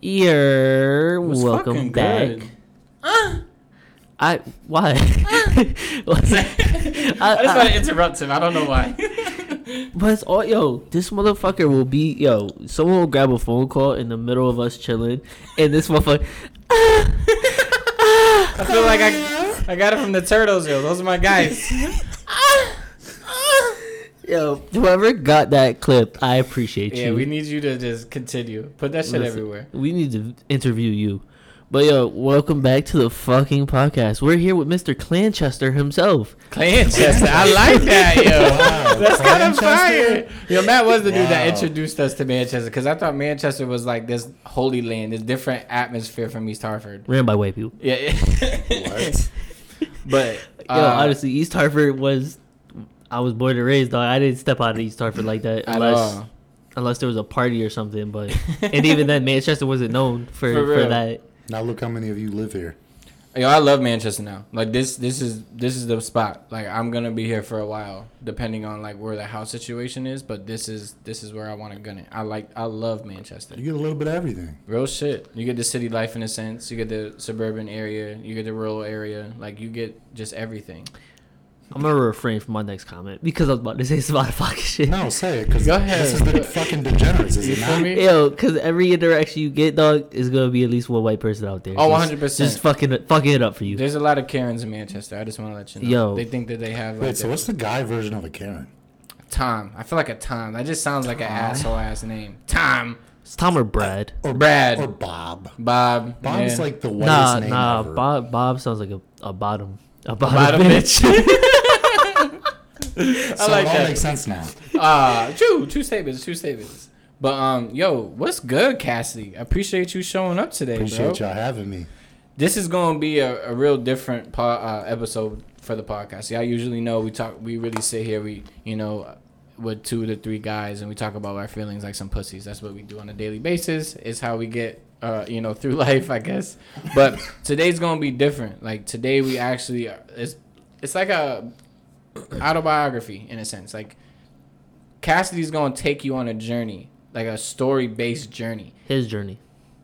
You're welcome back. good. I why? What's that? I just want to interrupt him. I don't know why. But it's all yo. This motherfucker will be yo. Someone will grab a phone call in the middle of us chilling, and this motherfucker. I feel like I I got it from the turtles, yo. Those are my guys. Yo, whoever got that clip, I appreciate Yeah, you. we need you to just continue. Put that shit Listen, everywhere. We need to interview you. But yo, welcome back to the fucking podcast. We're here with Mr. Clanchester himself. Clanchester, I like that, yo. Wow, That's kind of fire. Yo, Matt was the dude that introduced us to Manchester because I thought Manchester was like this holy land, this different atmosphere from East Hartford. Ran by white people. Yeah. What? but Yo, uh, honestly, East Hartford was. I was born and raised, dog. I didn't step out of East Hartford like that at unless all. unless there was a party or something. But and even then, Manchester wasn't known for For for, real. that. Now look how many of you live here. Yo, I love Manchester now. Like this, this is this is the spot. Like I'm gonna be here for a while, depending on like where the house situation is. But this is this is where I want to gun it. I like I love Manchester. You get a little bit of everything. Real shit. You get the city life in a sense. You get the suburban area. You get the rural area. Like you get just everything. I'm gonna refrain from my next comment because I was about to say some out of shit. No, say it, because Go ahead. this is the fucking degenerates, is You it not? Yo, because every interaction you get, dog, is gonna be at least one white person out there. Oh, 100%. Just fucking it- fucking it up for you. There's a lot of Karens in Manchester. I just want to let you know. Yo. They think that they have like Wait, so what's the guy version of a Karen? Tom. I feel like a Tom. That just sounds like an asshole ass name. Tom. It's Tom or Brad. Or Brad. Or Bob. Bob. Bob's yeah. like the whitest Nah, name nah. ever. Bob Bob sounds like a, a bottom. A bottom, Bottom bitch. I so like it all that. makes sense now. Ah, true, true statements, two statements. But um, yo, what's good, Cassidy? I appreciate you showing up today, Appreciate bro. y'all having me. This is gonna be a, a real different po- uh, episode for the podcast. Y'all usually know we talk, we really sit here, we you know, with two to three guys, and we talk about our feelings like some pussies. That's what we do on a daily basis. It's how we get, uh, you know, through life, I guess. But today's gonna be different. Like today, we actually it's it's like a autobiography in a sense. Like Cassidy's gonna take you on a journey, like a story based journey. His journey.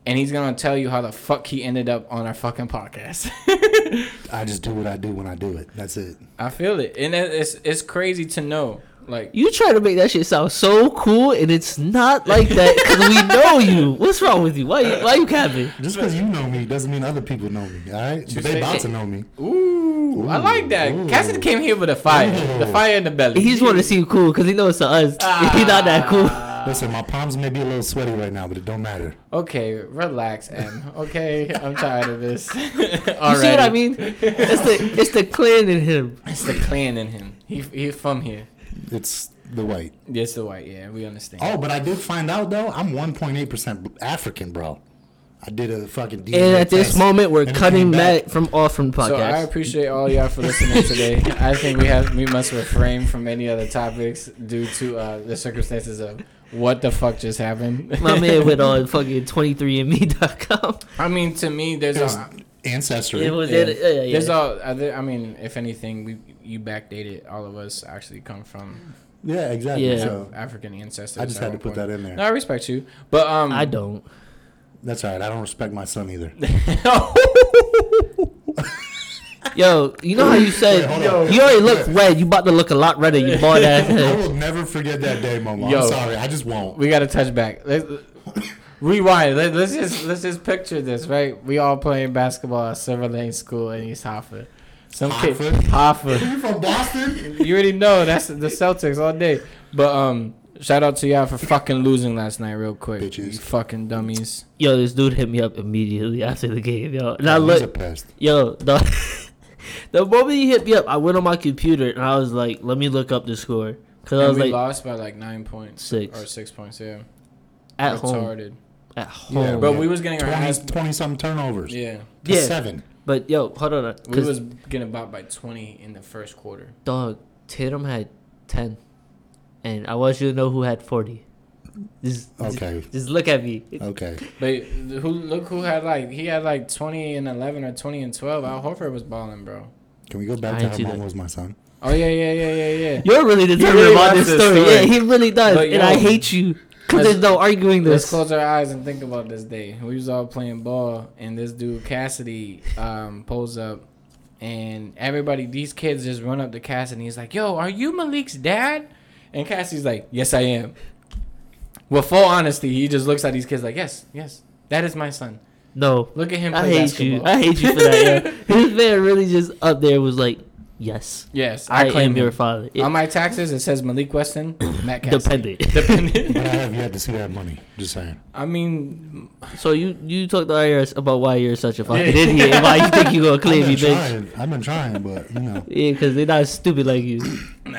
And he's gonna tell you how the fuck he ended up on our fucking podcast. I just do what I do when I do it. That's it. I feel it, and it's it's crazy to know. Like You try to make that shit sound so cool, and it's not like that because we know you. What's wrong with you? Why you, why you capping? Just because you know me doesn't mean other people know me, all right? But they about to know me. Ooh, I like that. ooh. Cassidy came here with a fire, the fire in the belly. He just want to seem cool because he knows to us. He's not that ah. cool. Listen, my palms may be a little sweaty right now, but it don't matter. Okay, relax, M. Okay, I'm tired of this. You see what I mean? It's the it's the clan in him. It's the clan in him. He he's from here. It's the white. Yes, the white. Yeah, we understand. Oh, but I did find out though. I'm 1.8% African, bro. I did a fucking DNA And at this test, moment, we're cutting. Matt from off from the So I appreciate all y'all for listening today. I think we have we must refrain from any other topics due to uh, the circumstances of what the fuck just happened. My man went on fucking 23andme.com. I mean, to me, there's It a, ancestry. It was Yeah. it. Yeah, yeah, yeah. there's all. I mean, if anything, we you backdated. All of us actually come from yeah, exactly. Yeah. So African ancestors. I just had to one put point. that in there. No, I respect you, but um, I don't. That's all right. I don't respect my son either. Yo, you know how you said Wait, hold on. you already look red. You about to look a lot redder. You bald ass I will never forget that day, Momo. Yo. I'm sorry. I just won't. we got to touch back. Let's, rewind. Let, let's just let's just picture this. Right, we all playing basketball at Silver Lane School in East Hartford. Some kid, Hartford? Hartford. You from Boston? You already know that's the Celtics all day. But um, shout out to y'all for fucking losing last night, real quick. Bitches. You fucking dummies. Yo, this dude hit me up immediately after the game. Yo, and I He's a look. pest. Yo, the the moment he hit me up, I went on my computer and I was like, "Let me look up the score." Cause I And was we like, lost by like nine points Six. or six points. Yeah, at home, retarded. at Yeah. But Yeah. we was getting our 20, ass. 20 something turnovers. Yeah, To Yeah. Seven. But yo, hold on, we cause was getting about by twenty in the first quarter. dog Tatum had ten, and I want you to know who had forty. Just, Okay. just, just look at me. Okay. But who look who had like he had like twenty and eleven or twenty and twelve. Al Horford was balling, bro. Can we go I back to ain't how see that. was my son? Oh yeah, yeah yeah yeah yeah. You're really determined really about this this story. story. Yeah, he really does, But, and I hate you Because there's no arguing Let's close our eyes and think about this day. We was all playing ball, and this dude Cassidy um, pulls up, and everybody, these kids just run up to Cassidy. and He's like, "Yo, are you Malik's dad?" And Cassidy's like, "Yes, I am." With full honesty, he just looks at these kids like, "Yes, yes, that is my son." No. Look at him I hate basketball. you. I hate you for that. Yeah. His man really just up there was like, yes, yes, I, I, claim am your father. It- On my taxes, it says Malik Weston, Matt Cassidy. dependent. Dependent. But I have yet to see that money. Just saying. I mean, so you you talk to IRS about why you're such a fucking idiot and why you think you're gonna claim I've me, bitch. trying. I've been trying, but you know. Yeah, because they're not stupid like you. nah.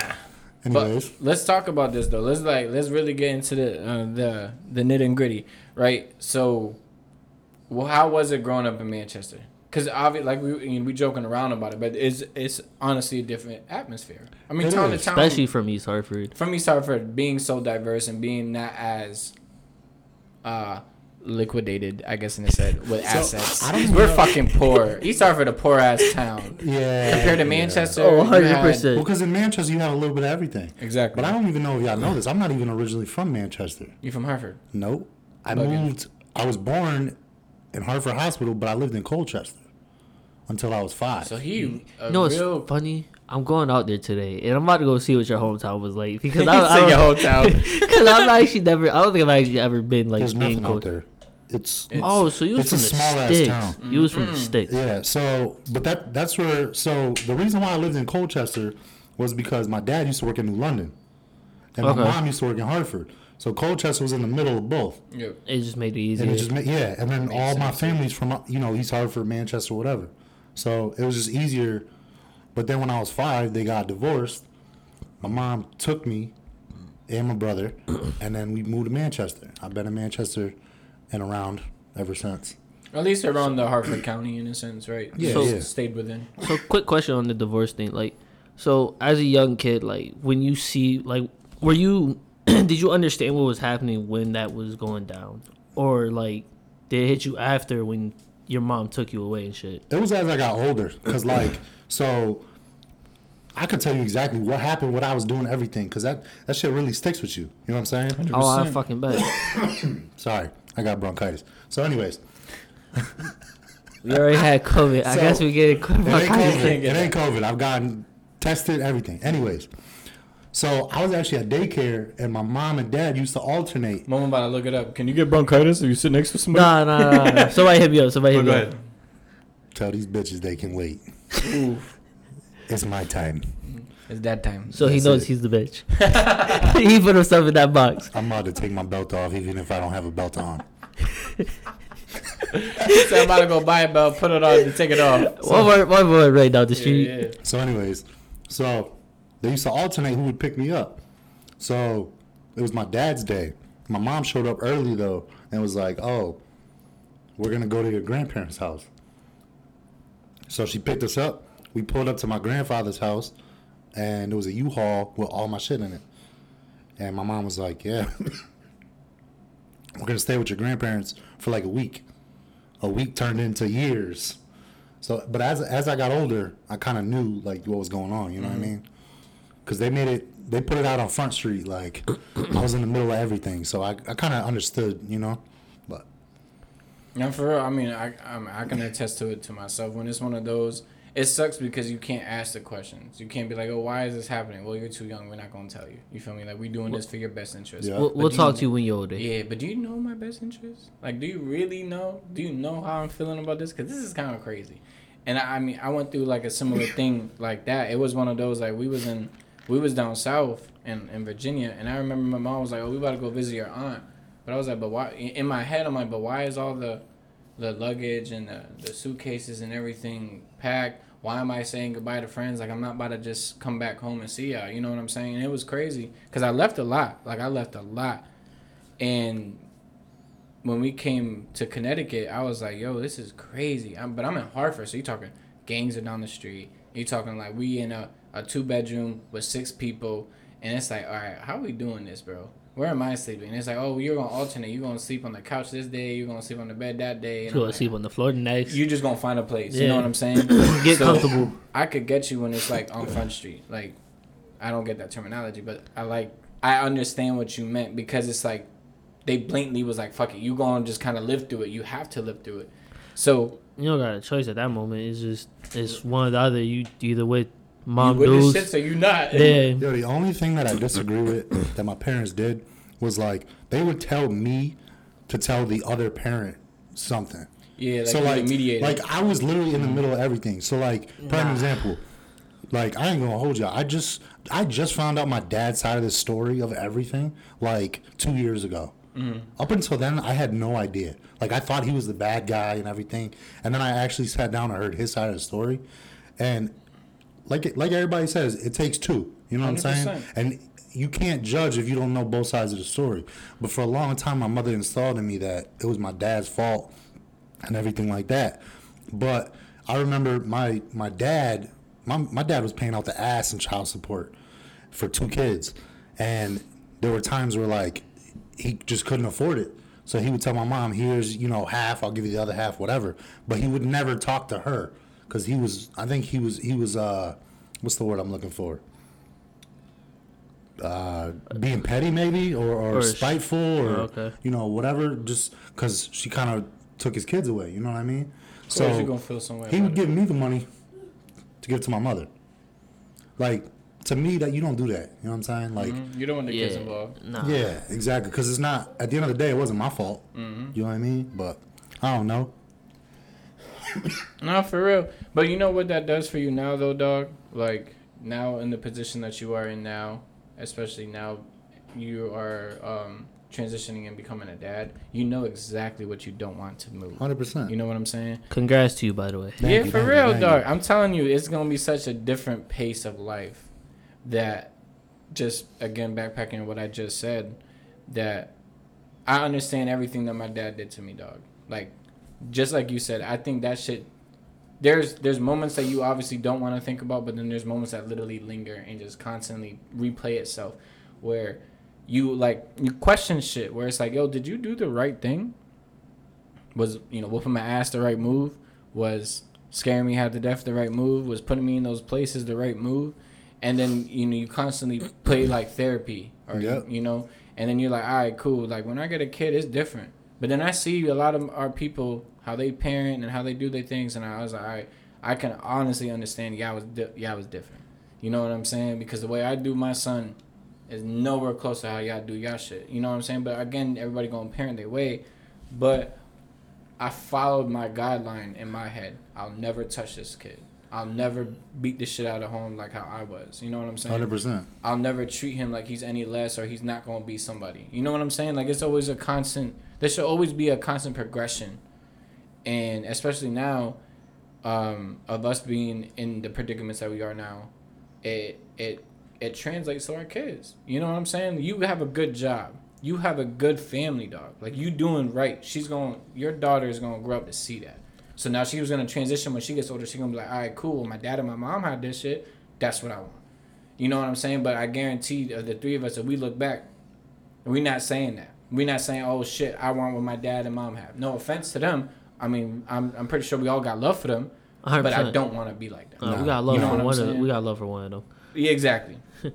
Anyways, But let's talk about this though. Let's like let's really get into the uh, the the nit and gritty, right? So, well, how was it growing up in Manchester? Because obviously, like we you know, we joking around about it, but it's it's honestly a different atmosphere. I mean, It town is. to town, Especially from East Hartford. from East Hartford being so diverse and being not as uh liquidated, I guess in a sense, with So, assets. I don't We're know- fucking poor. East Hartford a poor ass town yeah. compared to yeah. Manchester. Oh, 100%. Well, because in Manchester you have a little bit of everything. Exactly. But I don't even know if y'all know this. I'm not even originally from Manchester. You from Hartford? Nope. I Bugging. moved. I was born in Hartford Hospital, but I lived in Colchester until I was five. So he a You know what's real funny? I'm going out there today, and I'm about to go see what your hometown was like because I, I said your hometown. because I've actually never. I don't think I've actually ever been like There's in nothing out there. It's Oh, so you was from a the small-ass sticks. town. You was from the mm-hmm. sticks. yeah. So, but that that's where. So the reason why I lived in Colchester was because my dad used to work in New London, and Okay. my mom used to work in Hartford. So Colchester was in the middle of both. Yep. It just made it easier. And it just ma- yeah, and then all my sense, family's from you know East Hartford, Manchester, whatever. So it was just easier. But then when I was five, they got divorced. My mom took me and my brother, and then we moved to Manchester. I've been in Manchester and around ever since. At least around the Hartford County, in a sense, right? Yeah, Just yeah. Stayed within. So, quick question on the divorce thing. Like, so as a young kid, like when you see, like, were you, did you understand what was happening when that was going down, or like, did it hit you after when your mom took you away and shit? It was as I got older, cause like so. I could tell you exactly what happened, what I was doing, everything, cause that that shit really sticks with you. You know what I'm saying? Oh, I fucking bet. Sorry, I got bronchitis. So, anyways, We already had COVID. I So, guess we get it. It ain't bronchitis. COVID. It ain't COVID. I've gotten tested, everything. Anyways, so I was actually at daycare, and my mom and dad used to alternate. Mom about to look it up. Can you get bronchitis if you sit next to somebody? Nah, nah, nah, nah. Somebody hit me up. Somebody Oh, hit go me ahead. up. Tell these bitches they can wait. Ooh, It's my time. it's that time. So he knows it. he's the bitch. he put himself in that box. I'm about to take my belt off, even if I don't have a belt on. so I'm about to go buy a belt, put it on, and take it off. One more, one more right down the Yeah, street. yeah. So, anyways, so they used to alternate who would pick me up. So it was my dad's day. My mom showed up early though, and was like, "Oh, we're gonna go to your grandparents' house." So she picked us up. We pulled up to my grandfather's house, and there was a U-Haul with all my shit in it. And my mom was like, "Yeah, we're gonna stay with your grandparents for like a week." A week turned into years. So, but as as I got older, I kind of knew like what was going on. You know what I mm-hmm. mean? Because they made it, they put it out on Front Street. Like I was in the middle of everything, so I, I kind of understood. You know, but No, for real. I mean, I I'm, I can attest to it to myself. When it's one of those, it sucks because you can't ask the questions. You can't be like, "Oh, why is this happening?" Well, you're too young. We're not gonna tell you. You feel me? Like we're doing this for your best interest. Yeah. We'll, we'll talk you- to you when you're older. Yeah, but do you know my best interest? Like, do you really know? Do you know how I'm feeling about this? Because this is kind of crazy. And I, I mean, I went through like a similar thing like that. It was one of those like we was in, we was down south in, in Virginia, and I remember my mom was like, "Oh, we about to go visit your aunt," but I was like, "But why?" In my head, I'm like, "But why is all the, the luggage and the, the suitcases and everything packed?" Why am I saying goodbye to friends? Like I'm not about to just come back home and see y'all. You know what I'm saying? And it was crazy because I left a lot. Like I left a lot, and when we came to Connecticut, I was like, "Yo, this is crazy." I'm, but I'm in Hartford, so you talking gangs are down the street. You talking like we in a, a two bedroom with six people, and it's like, all right, how are we doing this, bro? Where am I sleeping? And it's like, oh, you're gonna alternate. You're gonna sleep on the couch this day. You're gonna sleep on the bed that day. You And I'm want like, sleep on the floor next. You're just gonna find a place. You know what I'm saying? Get So, comfortable. I could get you when it's like on Front Street. Like, I don't get that terminology, but I like I understand what you meant because it's like they blatantly was like, "Fuck it, you gonna just kind of live through it. You have to live through it." So You don't got a choice at that moment. It's just it's one or the other. You either with mom you with dudes. shit, so you not. Yeah. Yo, the only thing that I disagree with that my parents did was like they would tell me to tell the other parent something. Yeah, like so like, mediator. like I was literally in the middle of everything. So like, for an example, like I ain't gonna hold you. I just I just found out my dad's side of the story of everything like two years ago. Mm-hmm. Up until then, I had no idea. Like I thought he was the bad guy and everything, and then I actually sat down and heard his side of the story, and like like everybody says, it takes two. You know what I'm saying? And you can't judge if you don't know both sides of the story. But for a long time, my mother installed in me that it was my dad's fault and everything like that. But I remember my my dad, my my dad was paying out the ass in child support for two kids, and there were times where like he just couldn't afford it. So he would tell my mom, "Here's you know half. I'll give you the other half, whatever." But he would never talk to her because he was. I think he was. He was. Uh, what's the word I'm looking for? Uh, being petty, maybe, or, or, Or sh- spiteful, or Oh, okay. you know, whatever. Just because she kind of took his kids away. You know what I mean? So gonna feel some he would it. give me the money to give it to my mother. Like to me, that you don't do that. You know what I'm saying? Like, Mhm. You don't want the Yeah. kids involved. Nah. yeah, exactly. Because it's not. At the end of the day, it wasn't my fault. Mm-hmm. You know what I mean? But I don't know. No, for real. But you know what that does for you now, though, dog. Like now in the position that you are in now, especially now, you are um, transitioning and becoming a dad. You know exactly what you don't want to move. Hundred percent. You know what I'm saying? Congrats to you, by the way. Thank yeah, you, for you, real, thank you. dog. I'm telling you, it's gonna be such a different pace of life that just again backpacking what I just said, that I understand everything that my dad did to me, dog. Like just like you said, I think that shit there's there's moments that you obviously don't want to think about, but then there's moments that literally linger and just constantly replay itself where you like you question shit where it's like, yo, did you do the right thing? Was you know whooping my ass the right move? Was scaring me half to death the right move? Was putting me in those places the right move? And then you know you constantly play like therapy, or Yep. you know, and then you're like, all right, cool. Like when I get a kid, it's different. But then I see a lot of our people how they parent and how they do their things, and I was like, all right, I can honestly understand. Yeah, I was di- yeah, I was different. You know what I'm saying? Because the way I do my son is nowhere close to how y'all do y'all shit. You know what I'm saying? But again, everybody gonna parent their way. But I followed my guideline in my head. I'll never touch this kid. I'll never beat the shit out of home like how I was. You know what I'm saying? Hundred percent. I'll never treat him like he's any less or he's not gonna be somebody. You know what I'm saying? Like it's always a constant. There should always be a constant progression, and especially now, um, of us being in the predicaments that we are now, it it it translates to our kids. You know what I'm saying? You have a good job. You have a good family, dog. Like you doing right. She's going. Your daughter is gonna grow up to see that. So now she was gonna transition when she gets older. She's gonna be like, all right, cool. My dad and my mom had this shit. That's what I want. You know what I'm saying? But I guarantee uh, the three of us, if we look back, we're not saying that. We're not saying, oh shit, I want what my dad and mom have. No offense to them. I mean, I'm, I'm pretty sure we all got love for them, hundred but I don't want to be like that. Uh, Nah. we got love You know for one. Of, saying? we got love for one of them. Yeah, exactly.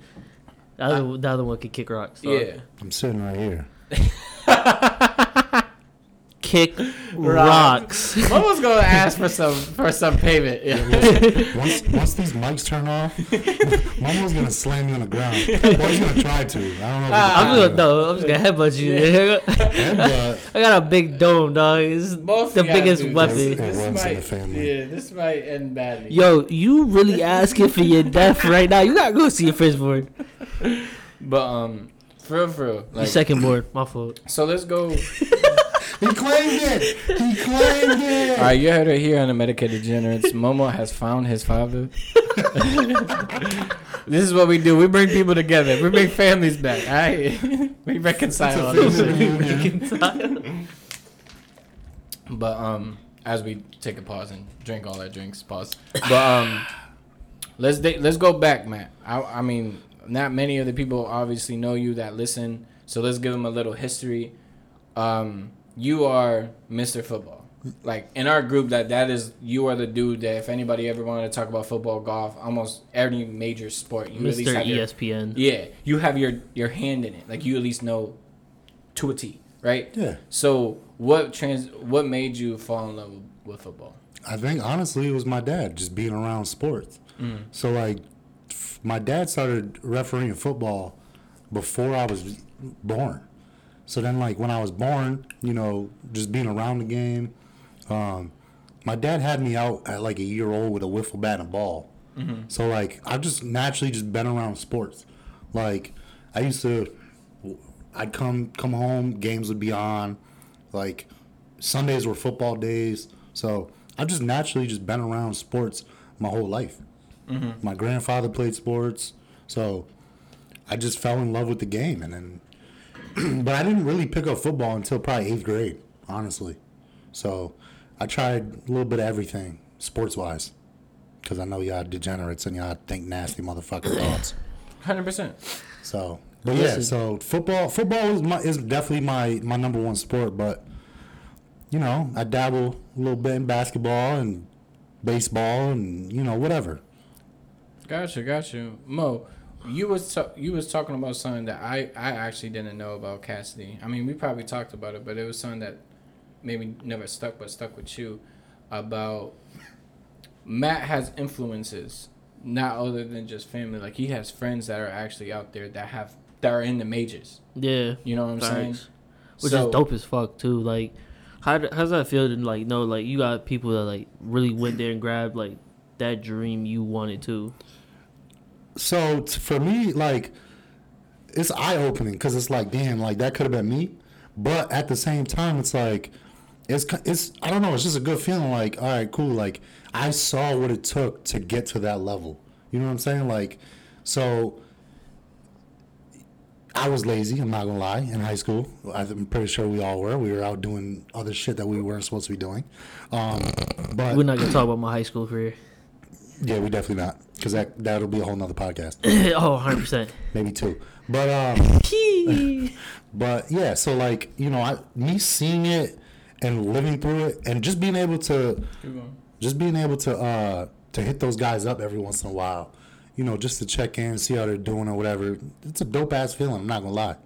The other, the other one could kick rocks. so. Yeah. I'm sitting right here. Kick rocks. Mom was gonna ask for some for some payment. Yeah. Once once these mics turn off, Momo's gonna slam you on the ground. Well, he's gonna try to. I don't know. If I'm just gonna no. I'm just gonna headbutt you. Headbutt. I got a big dome, dog. It's Both the biggest do. weapon. It runs in the family. Yeah, this might end badly. Yo, you really asking for your death right now? You gotta go see your firstborn. But um, for real, for real, Your second board, My fault. so let's go. He claimed it. He claimed it. All right, you heard it here on the Medicated Degenerates. Momo has found his father. this is what we do. We bring people together. We bring families back. All right, we reconcile. all this shit. But um, as we take a pause and drink all our drinks, pause. But um, let's da- let's go back, Matt. I, I mean, not many of the people obviously know you that listen, so let's give them a little history. Um, you are Mr. Football. Like in our group, that that is you are the dude that if anybody ever wanted to talk about football, golf, almost every major sport, you at least Mr. have your, ESPN. yeah, you have your your hand in it. Like you at least know to a T. right? Yeah. So what trans what made you fall in love with, with football? I think honestly it was my dad just being around sports. Mm-hmm. So like, f- my dad started refereeing football before I was born. So then like when I was born, you know, just being around the game, um, my dad had me out at like a year old with a wiffle bat and a ball. So like I've just naturally just been around sports. Like I used to, I'd come come home, games would be on, like Sundays were football days. So I've just naturally just been around sports my whole life. My grandfather played sports, so I just fell in love with the game, and then, but I didn't really pick up football until probably eighth grade, honestly. So I tried a little bit of everything sports wise, because I know y'all degenerates and y'all think nasty motherfucking thoughts. Hundred percent. So, but yeah, so football, football is my is definitely my my number one sport. But you know, I dabble a little bit in basketball and baseball and you know whatever. Gotcha, gotcha. Mo, you was ta- you was talking about something that I I actually didn't know about Cassidy. I mean, we probably talked about it, but it was something that maybe never stuck, but stuck with you about Matt has influences not other than just family. Like he has friends that are actually out there that have that are in the majors. Yeah, You know what I'm saying? Which So- is dope as fuck too. Like, how d- how's that feel to like know like you got people that like really went there and grabbed like that dream you wanted to. So for me, like it's eye opening because it's like, damn, like that could have been me. But at the same time, it's like it's it's I don't know. It's just a good feeling. Like, all right, cool. Like I saw what it took to get to that level. You know what I'm saying? Like, so I was lazy. I'm not gonna lie. In high school, I'm pretty sure we all were. We were out doing other shit that we weren't supposed to be doing. Um, but We're not gonna talk about my high school career. Yeah, we definitely not because that that'll be a whole nother podcast, oh, 100 percent. maybe two. But um, But yeah, so like you know, I me seeing it and living through it, and just being able to, just being able to uh to hit those guys up every once in a while, you know, just to check in, see how they're doing or whatever. It's a dope ass feeling. I'm not gonna lie.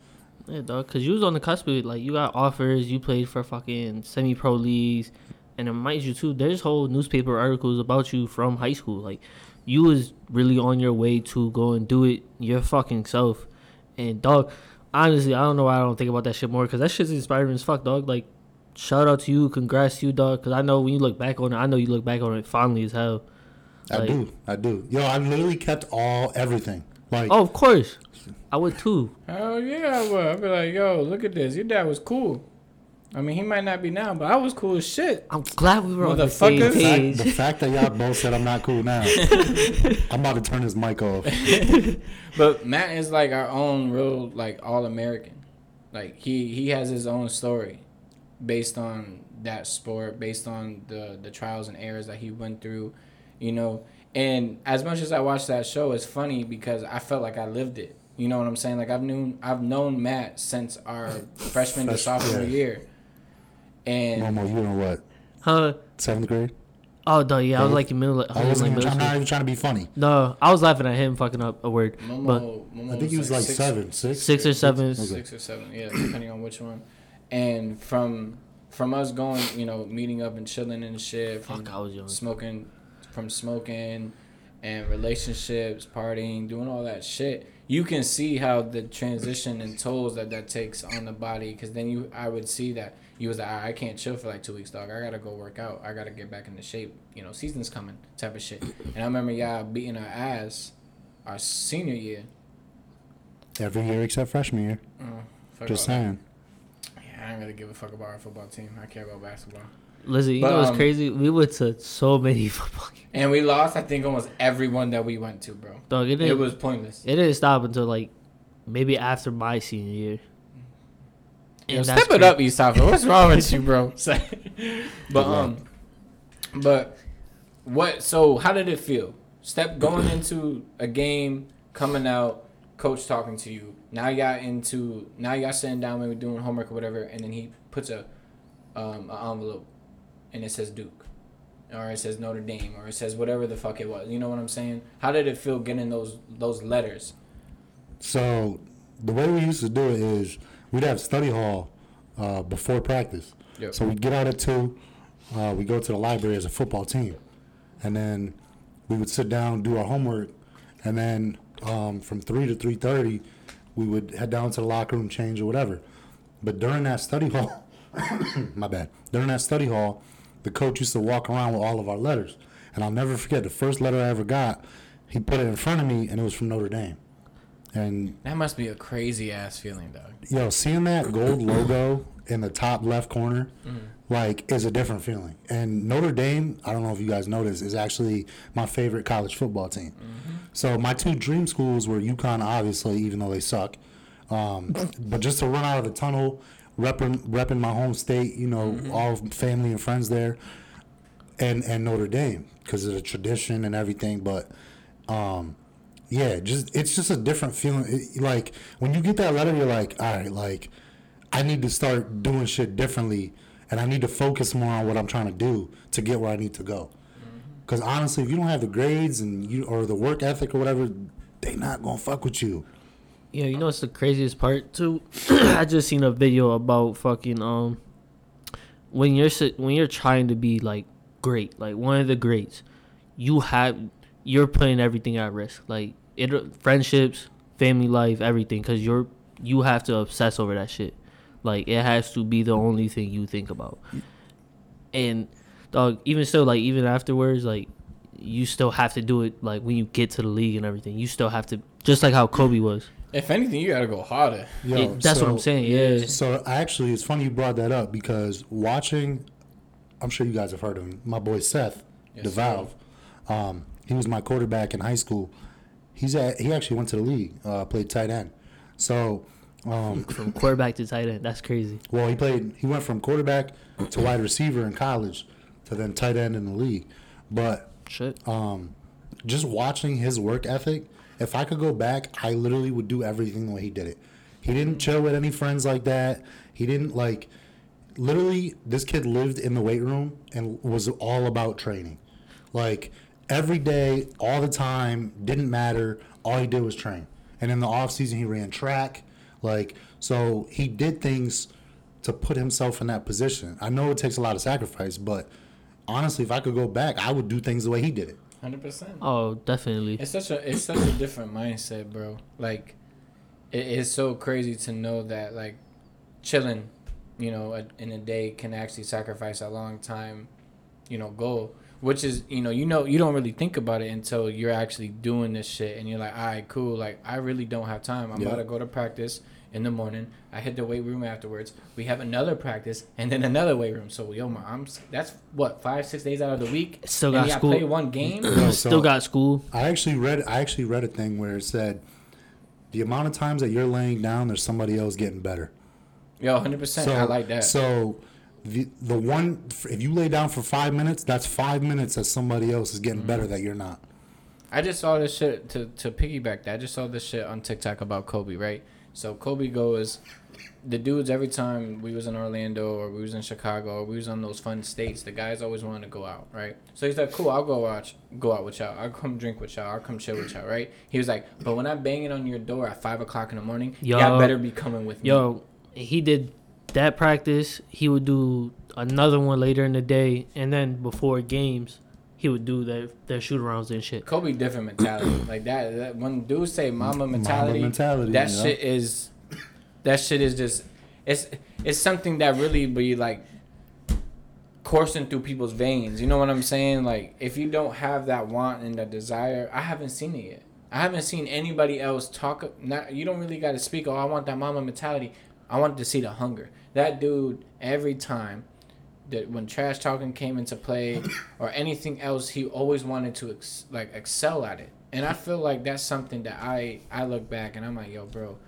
Yeah, dog. Cause you was on the cusp of it. Like you got offers. You played for fucking semi-pro leagues, and it reminds you too. There's whole newspaper articles about you from high school. Like you was really on your way to go and do it your fucking self. And dog, honestly, I don't know why I don't think about that shit more. Cause that shit's inspiring as fuck, dog. Like shout out to you, congrats to you, dog. Cause I know when you look back on it, I know you look back on it fondly as hell. I Like- do, I do. Yo, I literally kept all everything. Like, Oh, of course, I would too. Oh yeah, I would. I'd be like, yo, look at this. Your dad was cool. I mean, he might not be now, but I was cool as shit. I'm glad we were on the same Motherfuckers. the fact, page. the fact that y'all both said I'm not cool now, I'm about to turn this mic off. But Matt is like our own real like all American. Like he he has his own story based on that sport, based on the the trials and errors that he went through, you know. And as much as I watched that show, it's funny because I felt like I lived it. You know what I'm saying? Like I've known I've known Matt since our freshman to Fresh- sophomore yeah. year. And Momo, you in what? Huh? Seventh grade? Oh, dog. Yeah, I was like in middle. I oh, I was like Even, I'm not even trying to be funny. No, I was laughing at him fucking up a word. Momo, But Momo I think he was like six- seven, six. six or seven. six or seven, yeah, depending on which one. And from from us going, you know, meeting up and chilling and shit, from Fuck, I was young. smoking, from smoking, and relationships, partying, doing all that shit. You can see how the transition and tolls that that takes on the body. Because then you, I would see that you was like, "Ah, I can't chill for like two weeks, dog. I gotta go work out. I gotta get back into shape. You know, season's coming, type of shit. And I remember y'all beating our ass our senior year. Every year except freshman year. Oh, fuck Just all that. saying. Yeah, I don't really give a fuck about our football team. I care about basketball. Listen, you But, know what's um, crazy? We went to so many football games. And we lost, I think, almost everyone that we went to, bro. Dog, it It didn't, was pointless. it didn't stop until like maybe after my senior year. Yo, step that's it up, East Hoffa. What's wrong with you, bro? but um, but what? So how did it feel? Step going into a game, coming out, coach talking to you. Now you got into now you got sitting down, maybe doing homework or whatever, and then he puts a um an envelope, and it says Duke, or it says Notre Dame, or it says whatever the fuck it was. You know what I'm saying? How did it feel getting those those letters? So the way we used to do it is we'd have study hall uh, before practice. Yep. So we'd get out at two. Uh, we go to the library as a football team, and then we would sit down, do our homework, and then um, from three to three thirty, we would head down to the locker room, change or whatever. But during that study hall, my bad. During that study hall, the coach used to walk around with all of our letters, and I'll never forget the first letter I ever got. He put it in front of me, and it was from Notre Dame. And That must be a crazy ass feeling, dog. yo, seeing that gold logo in the top left corner, Mm. like, is a different feeling. And Notre Dame, I don't know if you guys noticed, is actually my favorite college football team. Mm-hmm. So my two dream schools were UConn, obviously, even though they suck. Um, but just to run out of the tunnel, repping, repping my home state, you know, Mm-hmm. all family and friends there, and and Notre Dame because of the tradition and everything. But um, yeah, just it's just a different feeling. It, like when you get that letter, you're like, all right, like I need to start doing shit differently, and I need to focus more on what I'm trying to do to get where I need to go. Because honestly, if you don't have the grades and you or the work ethic or whatever, they not gonna fuck with you. Yeah, you know what's the craziest part too? I just seen a video about fucking um when you're when you're trying to be like great, like one of the greats, you have you're putting everything at risk, like it friendships, family life, everything, because you're you have to obsess over that shit. Like it has to be the only thing you think about. And dog, even still, like even afterwards, like you still have to do it. Like when you get to the league and everything, you still have to just like how Kobe was. If anything, you gotta go harder. Yo, It- that's what I'm saying. Yeah. So actually, it's funny you brought that up because watching, I'm sure you guys have heard of him. My boy Seth, Yes, the. Valve. Um, he was my quarterback in high school. He's at. He actually went to the league. Uh, played tight end. So, um, From quarterback to tight end. That's crazy. well, he played. He went from quarterback to wide receiver in college, to then tight end in the league. But Shit. um, just watching his work ethic, if I could go back, I literally would do everything the way he did it. He didn't chill with any friends like that. He didn't like. Literally, this kid lived in the weight room and was all about training. Like every day, all the time, didn't matter. All he did was train. And in the off season, he ran track. Like so, he did things to put himself in that position. I know it takes a lot of sacrifice, but honestly, if I could go back, I would do things the way he did it. Hundred percent. Oh, definitely. It's such a it's such a different mindset, bro. Like, it is so crazy to know that like, chilling, you know, a, in a day can actually sacrifice a long time, you know, goal. Which is you know you know you don't really think about it until you're actually doing this shit and you're like, all right, cool. Like I really don't have time. I'm Yeah. about to go to practice in the morning. I hit the weight room afterwards. We have another practice and then another weight room. So yo, my, I'm that's what five six days out of the week. Still got yeah, school. play one game. Yo, Still so got school. I actually read. I actually read a thing where it said, the amount of times that you're laying down, there's somebody else getting better. Yo, hundred percent. I like that. So the the one if you lay down for five minutes, that's five minutes that somebody else is getting Mm-hmm. better that you're not. I just saw this shit to to piggyback that. I just saw this shit on TikTok about Kobe, right? So Kobe goes, the dudes every time we was in Orlando or we was in Chicago or we was on those fun states, the guys always wanted to go out, right? So he's like, cool, I'll go watch, go out with y'all. I'll come drink with y'all. I'll come chill with y'all, right? He was like, but when I'm banging on your door at five o'clock in the morning, Yo. y'all better be coming with me. Yo, he did that practice. He would do another one later in the day, and then before games, he would do their their shoot arounds and shit. Kobe different mentality like that, that. When dudes say "Mamba mentality,", mentality, that yeah. shit is, that shit is just, it's it's something that really be like coursing through people's veins. You know what I'm saying? Like if you don't have that want and that desire, I haven't seen it yet. I haven't seen anybody else talk. Not you don't really got to speak. Oh, I want that Mamba mentality. I wanted to see the hunger. That dude every time that when trash talking came into play or anything else, he always wanted to ex- like excel at it. And I feel like that's something that I I look back and I'm like, yo, bro.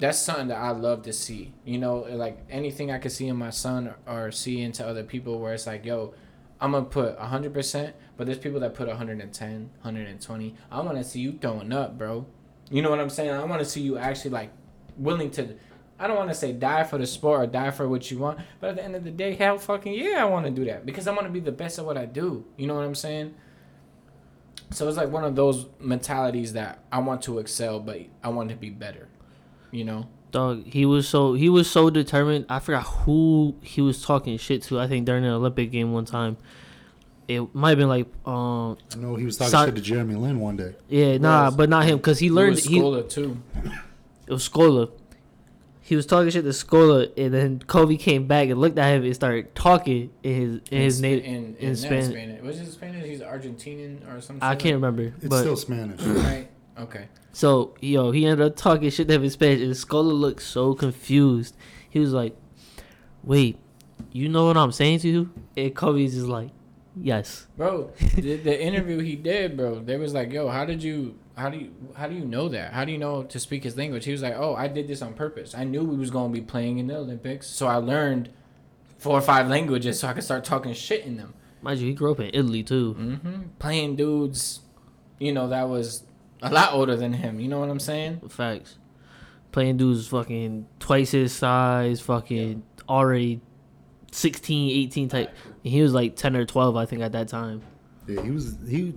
That's something that I love to see. You know, like anything I could see in my son or, or see into other people where it's like, yo, I'm gonna put 100%, but there's people that put 110, 120. I want to see you throwing up, bro. You know what I'm saying? I want to see you actually like willing to. I don't want to say die for the sport or die for what you want, but at the end of the day, hell fucking yeah, I want to do that because I want to be the best at what I do. You know what I'm saying? So it's like one of those mentalities that I want to excel, but I want to be better. You know? Dog, he was so he was so determined. I forgot who he was talking shit to. I think during an Olympic game one time. It might have been like, um, I know he was talking Son- shit to Jeremy Lin one day. yeah, nah, Was- but not him because he learned. was He, Scola too. It was Scola. He was talking shit to Scola, and then Kobe came back and looked at him and started talking in his in his Sp- native in, in, in, Spanish. Spanish. Was it Spanish? He's Argentinian or something. I can't remember, It's but still Spanish. Right. Okay. So, yo, he ended up talking shit to him in Spanish, and Scola looked so confused. He was like, "Wait, you know what I'm saying to you?" And Kobe's just like, "Yes." Bro, the, the interview he did, bro, they was like, "Yo, how did you, how do you, how do you know that? How do you know to speak his language?" He was like, "Oh, I did this on purpose. I knew we was gonna be playing in the Olympics, so I learned four or five languages so I could start talking shit in them. Mind you, he grew up in Italy too. hmm Playing dudes, you know, that was a lot older than him. You know what I'm saying? Facts. Playing dudes fucking twice his size, fucking already 16, 18 type. And he was like 10 or 12, I think, at that time. Yeah, he was he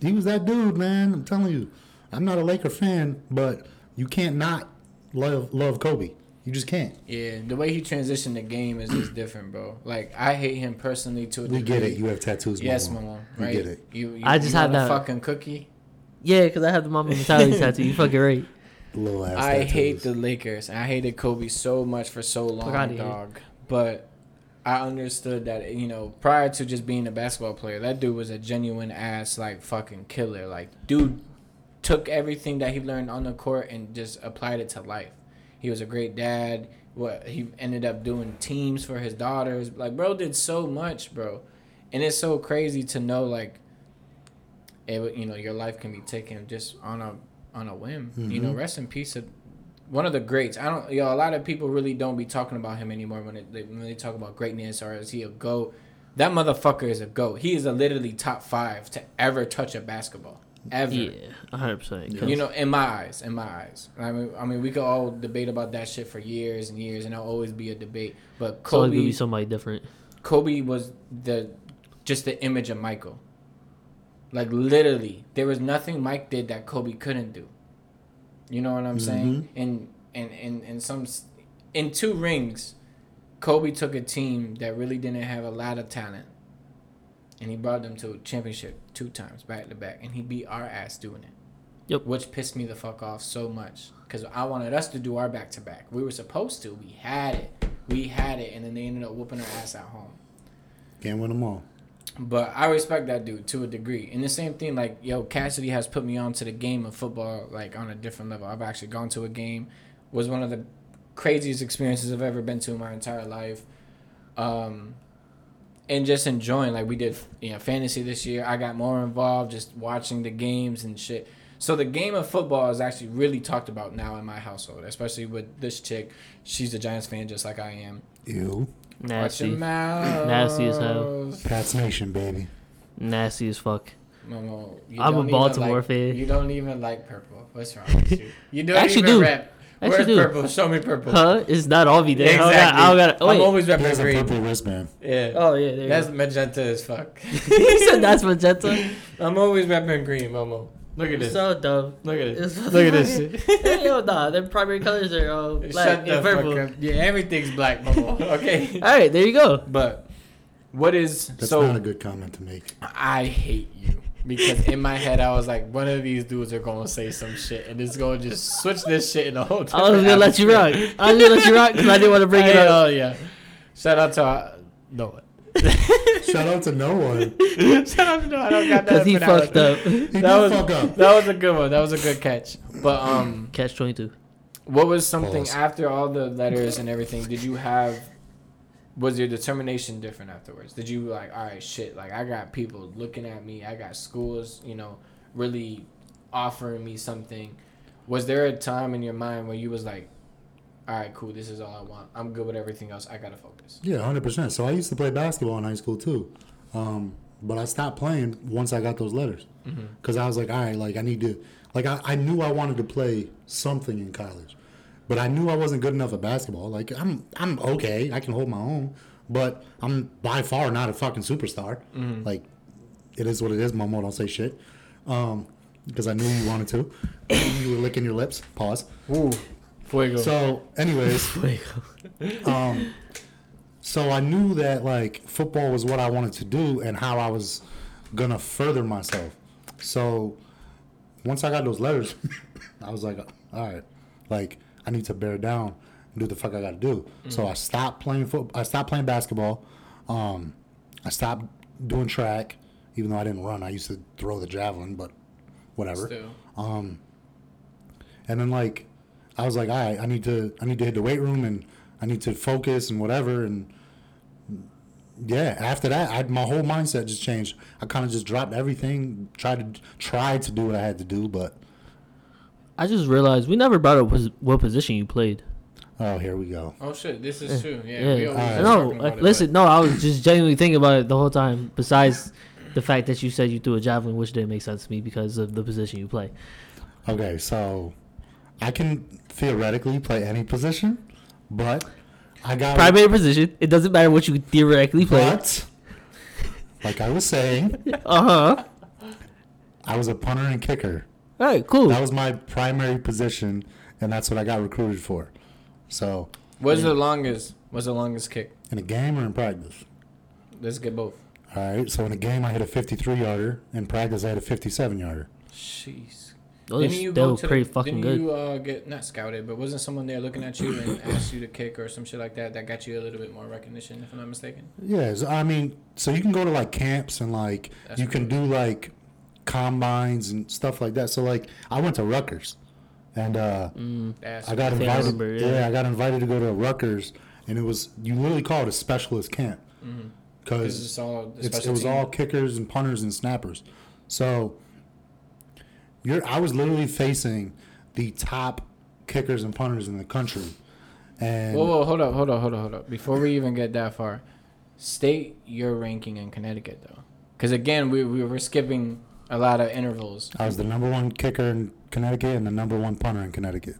he was that dude, man. I'm telling you. I'm not a Laker fan, but you can't not love love Kobe. You just can't. Yeah, the way he transitioned the game is just different, bro. Like I hate him personally to a degree. We get it. You have tattoos. Yes, Mama. mama. We get it. You, you, I just you had that- fucking cookie. Yeah, because I have the Mamba mentality tattoo. You fucking right. Little ass. I tattoos. hate the Lakers. I hated Kobe so much for so long, outta here. dog. But I understood that you know prior to just being a basketball player, that dude was a genuine ass like fucking killer. Like dude took everything that he learned on the court and just applied it to life. He was a great dad. What he ended up doing teams for his daughters. Like bro did so much, bro. And it's so crazy to know like it, you know your life can be taken just on a on a whim. You know, Mhm. rest in peace. Of, one of the greats. I don't. Yo, a lot of people really don't be talking about him anymore when it, they, when they talk about greatness or is he a goat. That motherfucker is a goat. He is a literally top five to ever touch a basketball. Ever. Yeah, 100%. 'cause You know, in my eyes, in my eyes. I mean, I mean, we could all debate about that shit for years and years, and there'll always be a debate. But it's always Kobe, be somebody different. Kobe was the just the image of Michael. Like literally, there was nothing Mike did that Kobe couldn't do. You know what I'm mm-hmm. saying? And and and and some in two rings, Kobe took a team that really didn't have a lot of talent, and he brought them to a championship two times back to back, and he beat our ass doing it. Yep. Which pissed me the fuck off so much because I wanted us to do our back to back. We were supposed to. We had it. We had it, and then they ended up whooping our ass at home. Can't win them all. But I respect that dude to a degree. And the same thing, like, yo, Cassidy has put me on to the game of football, like, on a different level. I've actually gone to a game. Was one of the craziest experiences I've ever been to in my entire life. Um, and just enjoying, like, we did, you know, fantasy this year. I got more involved just watching the games and shit. So the game of football is actually really talked about now in my household, especially with this chick. She's a Giants fan just like I am. Ew. Nasty. Nasty as hell. Pats Nation, baby. Nasty as fuck. Momo, you I'm a Baltimore like- fan. You don't even like purple. What's wrong with you? You don't Actually even do. Rep. Actually Where's do. purple? Show me purple. Huh? It's not all me there. Exactly. I don't got. Oh, I'm wait. always He has repping a green. purple wristband. Yeah. oh yeah, there That's you magenta as fuck. go. he said that's magenta. I'm always repping green, Momo. Look at this. So dumb. Look at It's this. Look at this shit. hey, yo, nah, their primary colors are uh, black Shut the and fuck purple. up. Yeah, everything's black, Momo. Okay. All right, there you go. But what is That's so? not a good comment to make. I hate you because in my head I was like, one of these dudes are gonna say some shit and it's gonna just switch this shit in a whole. Time. I was gonna let you rock. I was gonna let you rock because I didn't want to bring it up. Oh yeah. Shout out to uh, no. One. shout out to no one. Shout out to no. I Because he for fucked one. up. He did That was fuck up. that was a good one. That was a good catch. But um, Catch twenty two. what was something Pause. after all the letters and everything? Did you have? Was your determination different afterwards? Did you like, all right, shit, like I got people looking at me. I got schools, you know, really offering me something. Was there a time in your mind where you was like, all right, cool, this is all I want. I'm good with everything else. I gotta focus. Yeah, hundred percent. So I used to play basketball in high school too, um, but I stopped playing once I got those letters because I was like, all right, like I need to, like I, I knew I wanted to play something in college, but I knew I wasn't good enough at basketball. Like I'm I'm okay, I can hold my own, but I'm by far not a fucking superstar. Like it is what it is. Momo, don't say shit. Um, because I knew you wanted to. you were licking your lips. Pause. Ooh, Fuego. So, anyways, um, so I knew that like football was what I wanted to do and how I was gonna further myself. So once I got those letters, I was like, all right, like I need to bear down and do the fuck I gotta do. So I stopped playing foot. I stopped playing basketball. Um, I stopped doing track, even though I didn't run. I used to throw the javelin, but whatever. Um, and then like, I was like, all right, I need to, I need to hit the weight room and I need to focus and whatever. And yeah, after that, I, my whole mindset just changed. I kind of just dropped everything, tried to try to do what I had to do, but I just realized we never brought up pos- what position you played. oh, here we go. Oh shit, this is true. Yeah, Yeah, we always no. talking about it, listen, no. I was just genuinely thinking about it the whole time. Besides the fact that you said you threw a javelin, which didn't make sense to me because of the position you play. Okay, so I can theoretically play any position, but I got Primary position. It doesn't matter what you theoretically play. But like I was saying, Uh huh. I was a punter and kicker. All right. Cool. That was my primary position, and that's what I got recruited for. So, but What's the longest? What's the longest kick? in a game or in practice? Let's get both. All right. So in a game, I hit a 53 yarder. In practice, I had a 57 yarder. Jeez. Those Didn't you still go to pretty the, fucking didn't good. you uh, get not scouted, but wasn't someone there looking at you and asked you to kick or some shit like that that got you a little bit more recognition, if I'm not mistaken? Yeah. So, I mean, so you can go to like camps and like That's you can do like combines and stuff like that. So like I went to Rutgers, and uh, Mm. I got invited. yeah. yeah. I got invited to go to Rutgers, and it was you literally call it a specialist camp because because it's all the it's, it was all kickers and punters and snappers. So you're I was literally facing the top kickers and punters in the country. And Whoa, whoa, hold up, hold up, hold up, hold up. Before we even get that far, state your ranking in Connecticut though, because again, we we were skipping a lot of intervals. I was the number one kicker in Connecticut and the number one punter in Connecticut.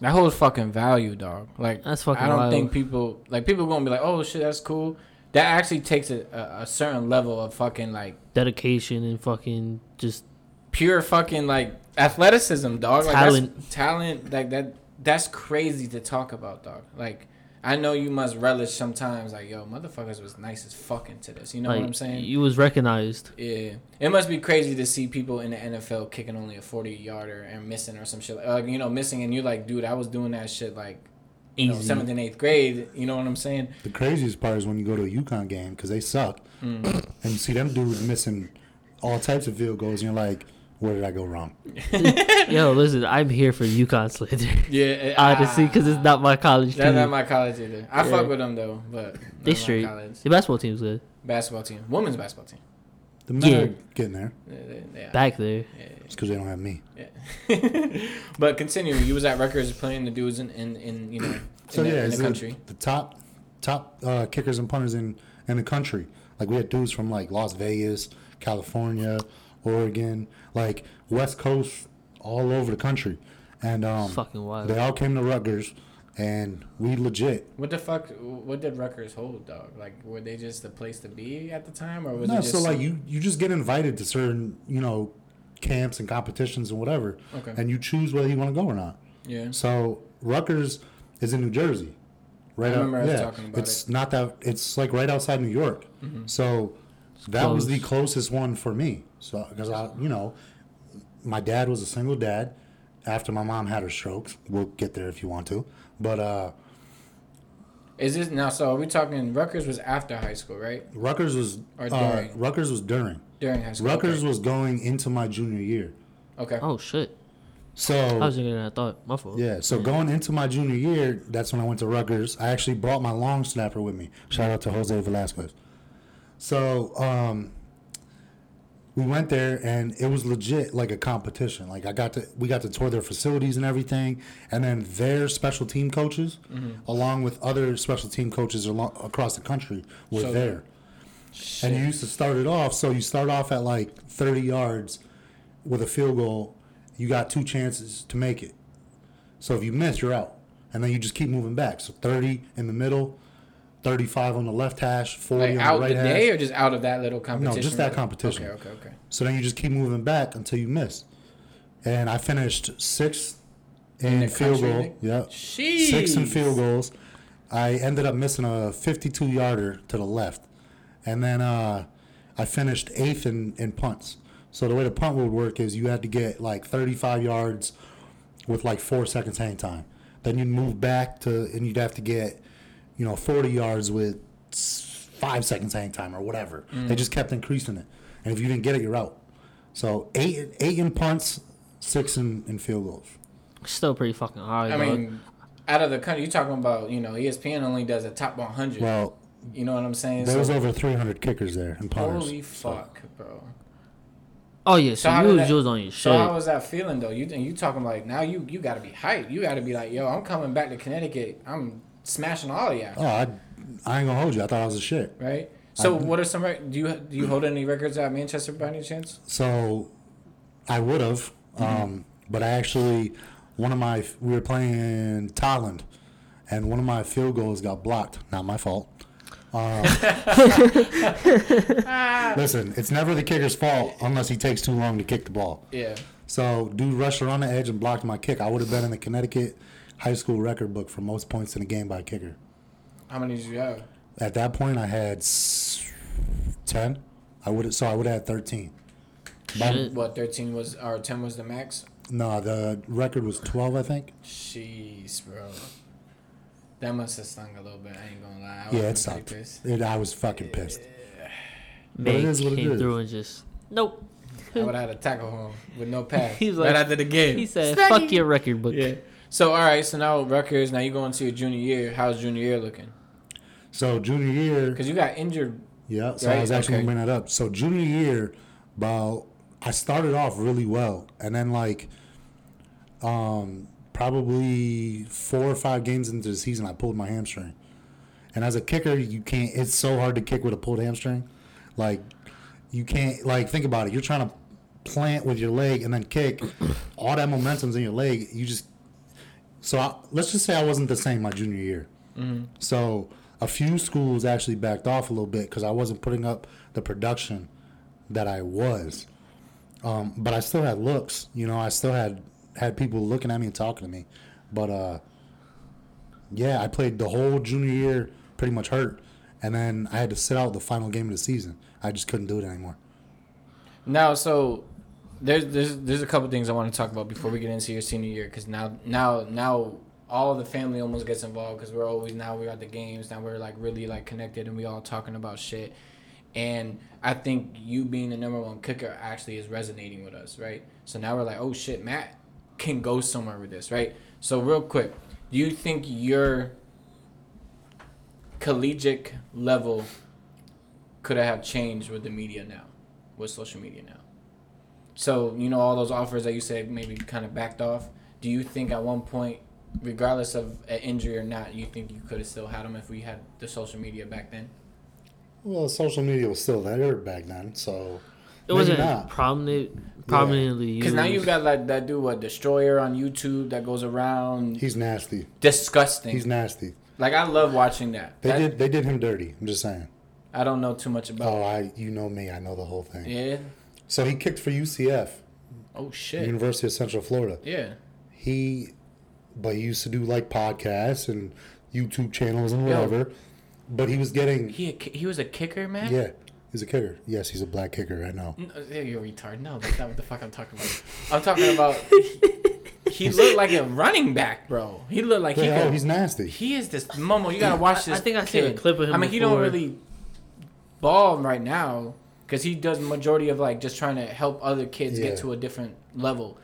That holds fucking value, dog. Like That's fucking I don't wild. think people like people gonna be like, oh shit, that's cool. That actually takes a, a, a certain level of fucking like Dedication and fucking just pure fucking like athleticism, dog. Like Talent. that's talent. Like that. That's crazy to talk about, dog. Like I know you must relish sometimes. Like yo, motherfuckers was nice as fucking to this. You know like what I'm saying? you was recognized. Yeah, it must be crazy to see people in the NFL kicking only a forty yarder and missing or some shit. Like, like, you know, missing, and you're like, dude, I was doing that shit like, you know, seventh and eighth grade. You know what I'm saying? The craziest part is when you go to a UConn game because they suck, Mm. and you see them dudes missing all types of field goals, and you're like, where did I go wrong? Yo, listen, I'm here for UConn Slater. Yeah, Honestly, because it's not my college That's team. not my college either. I Yeah. fuck with them though, but they not straight. The basketball team's good. Basketball team, women's basketball team. The men Yeah. are getting there. Yeah, they- they are. Back there. Yeah, It's because they don't have me. yeah. but continue. You was at Rutgers playing the dudes in, in, in you know in So the, yeah, in it's the the, country. the top top uh, kickers and punters in in the country. Like we had dudes from like Las Vegas, California, Oregon, like West Coast, all over the country, and um, fucking wild. they all came to Rutgers, and we legit. What the fuck? What did Rutgers hold, dog? Like, were they just the place to be at the time, or was No, it just so like you you just get invited to certain you know camps and competitions and whatever, Okay. and you choose whether you want to go or not. Yeah. So Rutgers is in New Jersey, right? I remember out, us yeah, talking about it's not that it's like right outside New York. Mm-hmm. So that was the closest one for me. So because I, you know, my dad was a single dad. After my mom had her strokes, we'll get there if you want to. But uh, Is this now? So are we talking? Rutgers was after high school, right? Rutgers was Or uh, during. Rutgers was during. During high school. Rutgers Okay. was going into my junior year. Okay. Oh shit! So I was younger than I thought. My fault. Yeah, so going into my junior year, that's when I went to Rutgers. I actually brought my long snapper with me. Shout out to Jose Velasquez. So um, we went there, and it was legit like a competition. Like I got to, we got to tour their facilities and everything, and then their special team coaches, along with other special team coaches along, across the country, were So- there. Shit. And you used to start it off. So you start off at like 30 yards with a field goal. You got two chances to make it. So if you miss, you're out. And then you just keep moving back. So 30 in the middle, 35 on the left hash, 40 like on out the right the hash. day or just out of that little competition? No, just that competition. Okay. Okay. Okay. So then you just keep moving back until you miss. And I finished sixth in the field country goal. Yep. Jeez. Six in field goals. I ended up missing a 52 yarder to the left. And then uh, I finished eighth in, in punts. So the way the punt would work is you had to get like 35 yards with like four seconds hang time. Then you'd move back to, and you'd have to get, you know, 40 yards with five seconds hang time or whatever. Mm. They just kept increasing it. And if you didn't get it, you're out. So eight, eight in punts, six in, in field goals. Still pretty fucking hard. I dog. mean, out of the country, you're talking about you know ESPN only does a top 100. Well, you know what I'm saying? There was over 300 kickers there and punters. holy fuck, bro. oh yeah, so, how you was, that- you on your shit. So how was that feeling though? You and you talking like now you you got to be hyped. You got to be like, yo, I'm coming back to Connecticut. I'm smashing all of y'all, Oh, I, I ain't gonna hold you. I thought I was a shit. right? So what are some do you do you hold any records at Manchester by any chance? So I would have, um, but I actually one of my we were playing Tolland, and one of my field goals got blocked. Not my fault. Um, listen, it's never the kicker's fault unless he takes too long to kick the ball. Yeah. So, dude rushed around the edge and blocked my kick. I would have been in the Connecticut high school record book for most points in a game by a kicker. How many did you have? At that point, I had ten. I would so I would have had thirteen. But- Shit. What 13 was or 10 was the max? no, the record was twelve, I think. Jeez, bro. That must have stung a little bit. I ain't gonna lie. I Yeah, would've it sucked. pretty pissed. It, I was fucking pissed. Man it is what it came is. through and just nope. I would have had a tackle home with no pass. He's right like- after the game. He said, Snaggy. "Fuck your record book." Yeah. So all right, so now Rutgers. Now you going to your junior year. How's junior year looking? So junior year, Because you got injured. yeah. So I was actually okay. gonna bring that up. So junior year, about I started off really well, and then like, um, probably four or five games into the season, I pulled my hamstring. And as a kicker, you can't. It's so hard to kick with a pulled hamstring. Like, you can't. Like, think about it. You're trying to plant with your leg and then kick. All that momentum's in your leg. You just. So I, let's just say I wasn't the same my junior year. So a few schools actually backed off a little bit because I wasn't putting up the production that I was. Um, but I still had looks. You know, I still had had people looking at me and talking to me. But uh, yeah, I played the whole junior year pretty much hurt, and then I had to sit out the final game of the season. I just couldn't do it anymore. Now, so there's there's there's a couple things I want to talk about before we get into your senior year. Because now now now all the family almost gets involved because we're always now we're at the games. Now we're like really like connected and we all talking about shit. And I think you being the number one kicker actually is resonating with us, right? So now we're like, oh shit, Matt can go somewhere with this, right? So real quick, do you think your collegiate level could have changed with the media now, with social media now? So you know all those offers that you said maybe kind of backed off. Do you think at one point, regardless of an injury or not, you think you could have still had them if we had the social media back then? Well, social media was still there back then, so It wasn't not. prominent, prominently used. Because now you got like that dude, what Destroyer on YouTube that goes around he's nasty. disgusting. He's nasty. like I love watching that. They That- did they did him dirty. I'm just saying. I don't know too much about. Oh, I you know me. I know the whole thing. Yeah. So he kicked for UCF, Oh shit. University of Central Florida. Yeah. He, but he used to do like podcasts and YouTube channels and Yo. whatever. But he was getting He he was a kicker, man. yeah. He's a kicker. Yes, he's a black kicker. I know. No, uh, yeah, you're a retard. No, that's not what the fuck I'm talking about. I'm talking about. He looked like a running back, bro. He looked like he. Yeah, oh, could- he's nasty. He is this Momo. You gotta watch this. I think I see a clip of him I mean, he don't really ball right now because he does majority of like just trying to help other kids Yeah. get to a different level.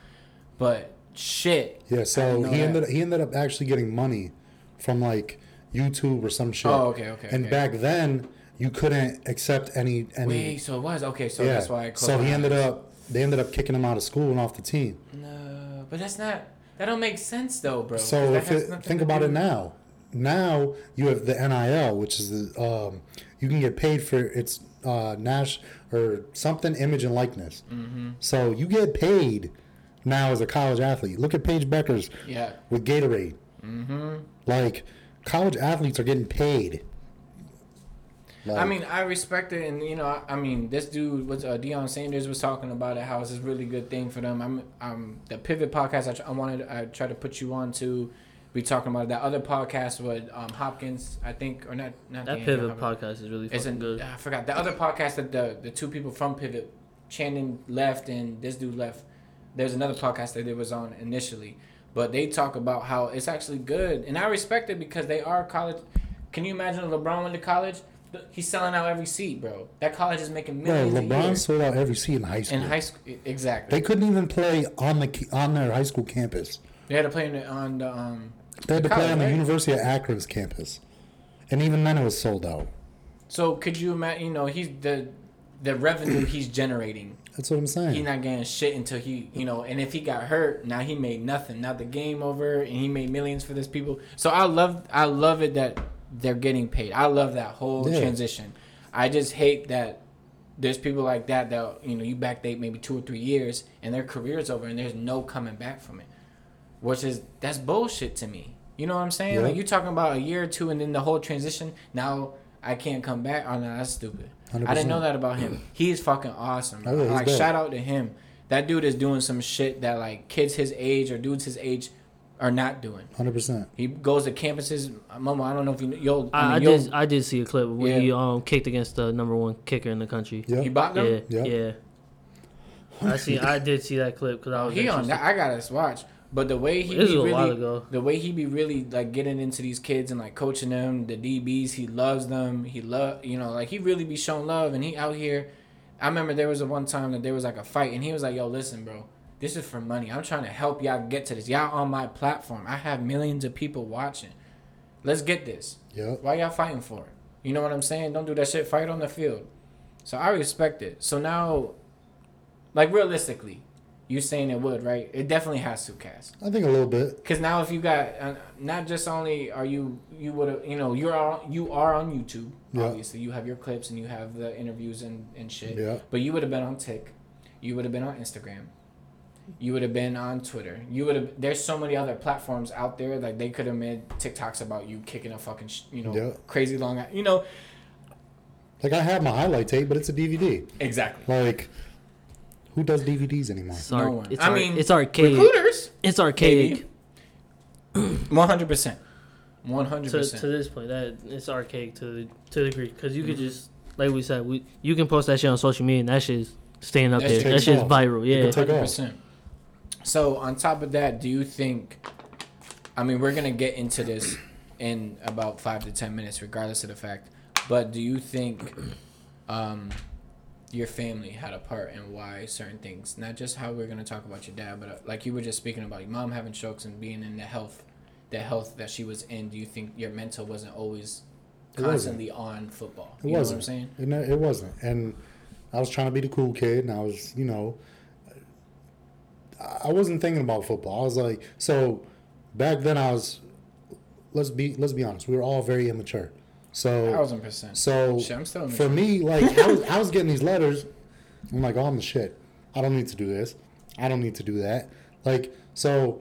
But shit. Yeah, so he that. ended he ended up actually getting money from like YouTube or some shit. Oh, okay, okay, And okay. back then you couldn't accept any any. Wait, so it was okay. So yeah. that's why. I closed so he ended eyes. up they ended up kicking him out of school and off the team. No, but that's not. That don't make sense though, bro. So if it, think about do- it now. Now you have the NIL, which is the um, you can get paid for its uh, Nash or something image and likeness. Mm-hmm. So you get paid now as a college athlete. Look at Paige Bueckers Yeah. with Gatorade. Mm-hmm. Like college athletes are getting paid. Like, I mean, I respect it, and you know, I, I mean, this dude was uh, Deion Sanders was talking about it, how it's a really good thing for them. I'm, um, the Pivot podcast. I, tr- I wanted, I tried to put you on to be talking about that other podcast with um, Hopkins, I think, or not, not That the Pivot Andrew podcast is really It's fucking an, good. I forgot the other podcast that the the two people from Pivot, Channing left and this dude left. There's another podcast that they was on initially, but they talk about how it's actually good, and I respect it because they are college. Can you imagine LeBron went to college? He's selling out every seat, bro. That college is making bro, millions a year. LeBron sold out every seat in high school. in high school. Exactly. they couldn't even play on the on their high school campus. They had to play in the, on the um. They had to play on the right? University of Akron's campus, and even then it was sold out. So could you imagine? You know, he's the the revenue he's generating. That's what I'm saying. He's not getting shit until he, you know, and if he got hurt, now he made nothing. Now the game over, and he made millions for this people. So I love, I love it that they're getting paid. I love that whole Yeah. transition. I just hate that there's people like that that you know you backdate maybe two or three years and their career's over and there's no coming back from it, which is that's bullshit to me. You know what I'm saying? Yeah. Like you talking about a year or two and then the whole transition. Now I can't come back. Oh no, that's stupid. I didn't know that about him. He's fucking awesome. Oh, like dope. shout out to him. That dude is doing some shit that like kids his age or dudes his age are not doing. Hundred percent. He goes to campuses. Momo, I don't know if you you'll. I, I, mean, you'll- did. I did see a clip where Yeah. he um kicked against the number one kicker in the country. Yeah. He bought them. Yeah, Yeah. yeah. I see. I did see that clip because I was. He on interested. that. I gotta watch. But the way he This be was a while really, ago. the way he be really like getting into these kids and like coaching them, the DBs, he loves them. He love, you know, like he really be showing love, and he out here. I remember there was a one time that there was like a fight, and he was like, "Yo, listen, bro, this is for money. I'm trying to help y'all get to this. Y'all on my platform. I have millions of people watching. Let's get this. Yeah. Why y'all fighting for it? You know what I'm saying? Don't do that shit. Fight on the field. So I respect it. So now, like realistically, you saying it would, right? It definitely has to cast. I think a little bit. Cause now if you got uh, not just only are you you would have you know you're on, you are on YouTube Yeah. obviously you have your clips and you have the interviews and and shit Yeah. but you would have been on Tik, you would have been on Instagram, you would have been on Twitter. You would have. There's so many other platforms out there. Like they could have made TikToks about you kicking a fucking, sh- you know, Yeah. crazy long. You know, Like I have my highlight tape, but it's a DVD. exactly. Like, who does DVDs anymore? It's, No ar- one. it's I ar- mean, it's archaic. Recruiters. It's archaic. One hundred percent. One hundred percent. to this point, that it's archaic to the to the degree because you could just like we said, we you can post that shit on social media and that shit's staying up That there. shit That takes shit's off. viral. Yeah. hundred percent. So on top of that, do you think? I mean, we're gonna get into this in about five to ten minutes, regardless of the fact. But do you think um, your family had a part in why certain things, not just how we're gonna talk about your dad, but uh, like you were just speaking about your mom having strokes and being in the health, the health that she was in. Do you think your mental wasn't always constantly on football? It you wasn't. know what I'm saying? It, no- it wasn't. And I was trying to be the cool kid, and I was, you know, I wasn't thinking about football. I was like, so back then I was. Let's be let's be honest. We were all very immature. So Thousand percent. so Shit, I'm still for me, like I was, I was getting these letters. I'm like, oh, I'm the shit. I don't need to do this. I don't need to do that. Like so,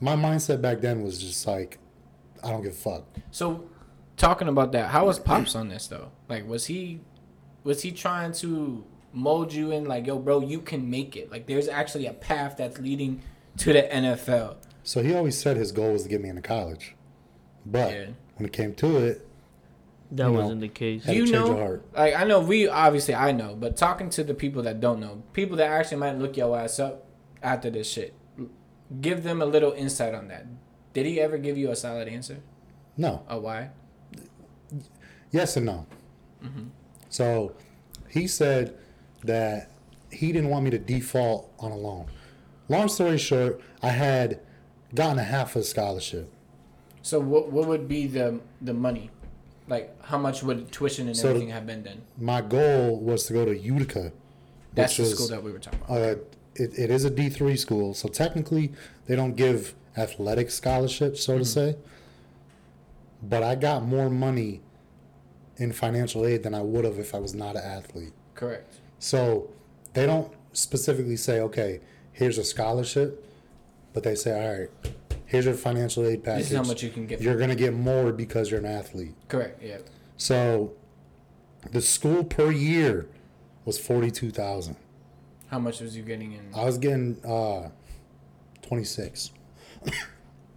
my mindset back then was just like, I don't give a fuck. So, talking about that, how was pops on this though? Like, was he, was he trying to mold you in like, yo, bro, you can make it. Like, there's actually a path that's leading to the NFL. So he always said his goal was to get me into college, but Yeah. when it came to it, That You wasn't the case. Do you know? heart. Like, I know we obviously I know, but talking to the people that don't know, people that actually might look your ass up after this shit, give them a little insight on that. Did he ever give you a solid answer? no, A why? yes and no. Mm-hmm. So he said that he didn't want me to default on a loan. Long story short, I had gotten a half a scholarship. So what what would be the the money? Like, how much would tuition and So everything have been then? My goal was to go to Utica. That's the was- school that we were talking about. Uh, it, it is a D three school, so technically they don't give athletic scholarships, so to say. But I got more money in financial aid than I would have if I was not an athlete. Correct. So they don't specifically say, okay, here's a scholarship, but they say, all right, here's your financial aid package. This is how much you can get. You're gonna get more because you're an athlete. Correct. Yeah. So The school per year was forty two thousand. How much was you getting in? I was getting uh, twenty six.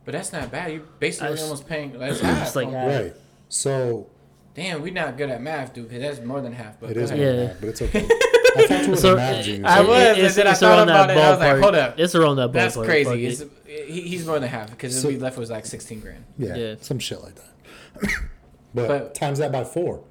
But that's not bad. You're basically That's- almost paying. That's half. It's like half. Right. So Damn, we're not good at math, dude. Because that's more than half. But it is go more Yeah. than that, but it's okay. I thought you were So a math. I was, and it's- then I thought around about that it, I was like, ballpark. hold up. It's around that ballpark. That's crazy. Fuck It's, it. He, he's more than half because So- we left was like sixteen grand. yeah, Yeah. some shit like that. but, But- times that by four.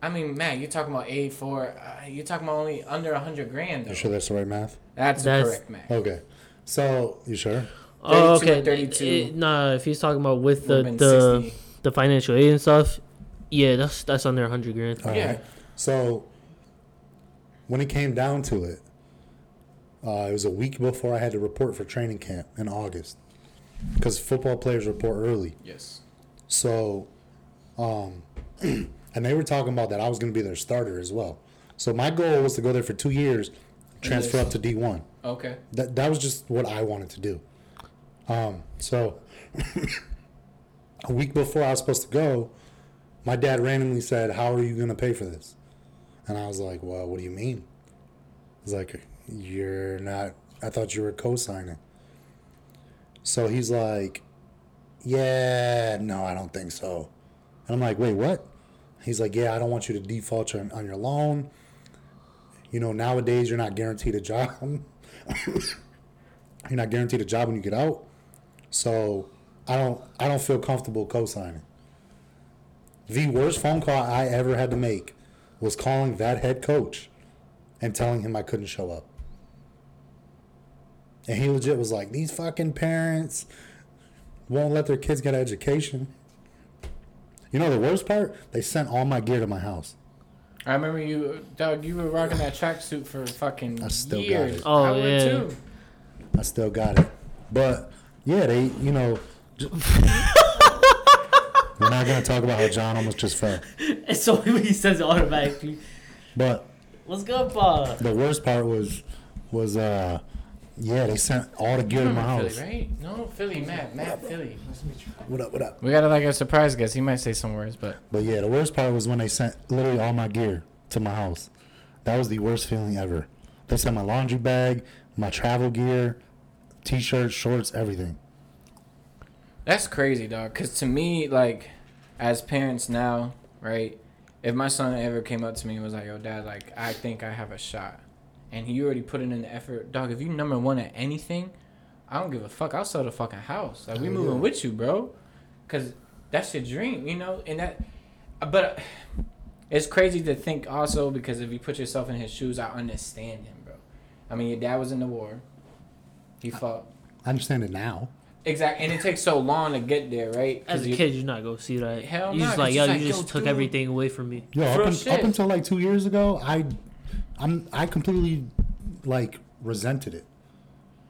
I mean, Matt, you're talking about A four. Uh, you're talking about only under a hundred grand though. You sure that's the right math? That's, That's- correct, Matt. Okay. So you sure? Oh, 32 okay. or 32. It- nah, if he's talking about with the the, 60. the financial aid and stuff, yeah, that's that's under a hundred grand. All Yeah. right. So when it came down to it, uh, it was a week before I had to report for training camp in August, because football players report early. Yes. So, um, and they were talking about that I was going to be their starter as well. So my goal was to go there for two years, transfer up to D one. Okay. That that was just what I wanted to do. Um, so a week before I was supposed to go, my dad randomly said, "How are you going to pay for this?" And I was like, "Well, what do you mean?" He's like, "You're not. I thought you were co-signing." So he's like, "Yeah, no, I don't think so." And I'm like, "Wait, what?" He's like, "Yeah, I don't want you to default on, on your loan. You know, nowadays you're not guaranteed a job." you're not guaranteed a job when you get out. So I don't I don't feel comfortable co-signing. The worst phone call I ever had to make was calling that head coach and telling him I couldn't show up. And he legit was like, "These fucking parents won't let their kids get an education." You know the worst part? They sent all my gear to my house. I remember you, Doug. You were rocking that tracksuit for fucking I still got years. it. Oh, I would yeah. too. I still got it. But yeah, they, you know, j- we're not gonna talk about how John almost just fell. It's so he says it automatically. But What's good, pa? the worst part was, was uh, yeah, they sent all the gear to my hmm. Philly, house. right? No, Philly, Matt, Matt, Philly. What up? What up? We got like a surprise guest. He might say some words, but But yeah, the worst part was when they sent literally all my gear to my house. That was the worst feeling ever. They sent my laundry bag, my travel gear, t-shirts, shorts, everything. that's crazy, dog. Cause to me, like, as parents now, right? If my son ever came up to me and was like, "Yo, dad, like, I think I have a shot," and he already put in the effort, dog. If you number one at anything, I don't give a fuck. I'll sell the fucking house. Like, we Hell moving yeah. with you, bro. Cause that's your dream, you know. And that, but it's crazy to think also because if you put yourself in his shoes, I understand him, bro. I mean, your dad was in the war. He fought. I understand it now. Exactly, and it takes so long to get there, right? As a you- kid, you're not gonna see that. Hell you nah, just 'cause like, it's yo, like, you yo, just took dude. everything away from me. Yo, up, Real un- shit. up until like two years ago, I, I'm I completely like resented it.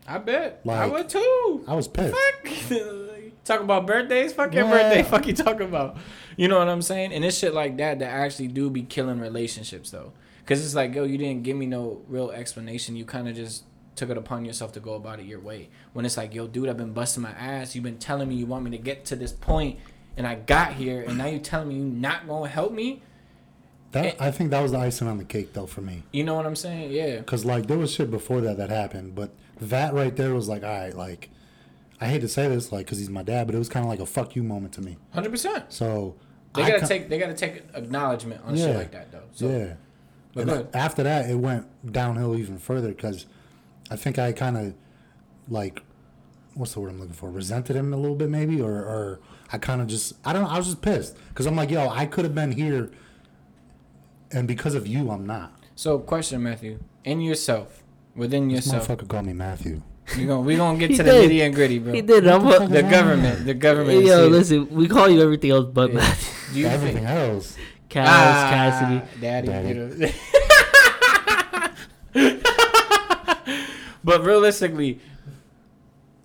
I bet. Like, I would too. I was pissed. Fuck. Talk about birthdays. Fuck your Yeah. birthday. Fuck you talking about. You know what I'm saying? And it's shit like that that actually do be killing relationships though. Cause it's like, yo, you didn't give me no real explanation. You kind of just took it upon yourself to go about it your way. When it's like, yo, dude, I've been busting my ass. You've been telling me you want me to get to this point, and I got here, and now you're telling me you're not gonna help me. That I think that was the icing on the cake though for me. You know what I'm saying? Yeah. Cause like there was shit before that that happened, but that right there was like, all right, like I hate to say this, like, cause he's my dad, but it was kind of like a fuck you moment to me. Hundred percent. So They I gotta take they gotta take acknowledgement on shit like that though. So, yeah. But after that, it went downhill even further because I think I kind of like what's the word I'm looking for? Resented him a little bit, maybe, or or I kind of just I don't know. I was just pissed because I'm like, yo, I could have been here, and because of you, I'm not. So question, Matthew, in yourself, within This yourself, motherfucker called me Matthew. we gonna we gonna get He to the did. nitty and gritty, bro. He did. I'm the a, The government, the government. yo, is listen, we call you everything else but Yeah. Matthew. Do you Everything think? else. Cass, Ah, Cassidy. daddy. Daddy. you know. but realistically,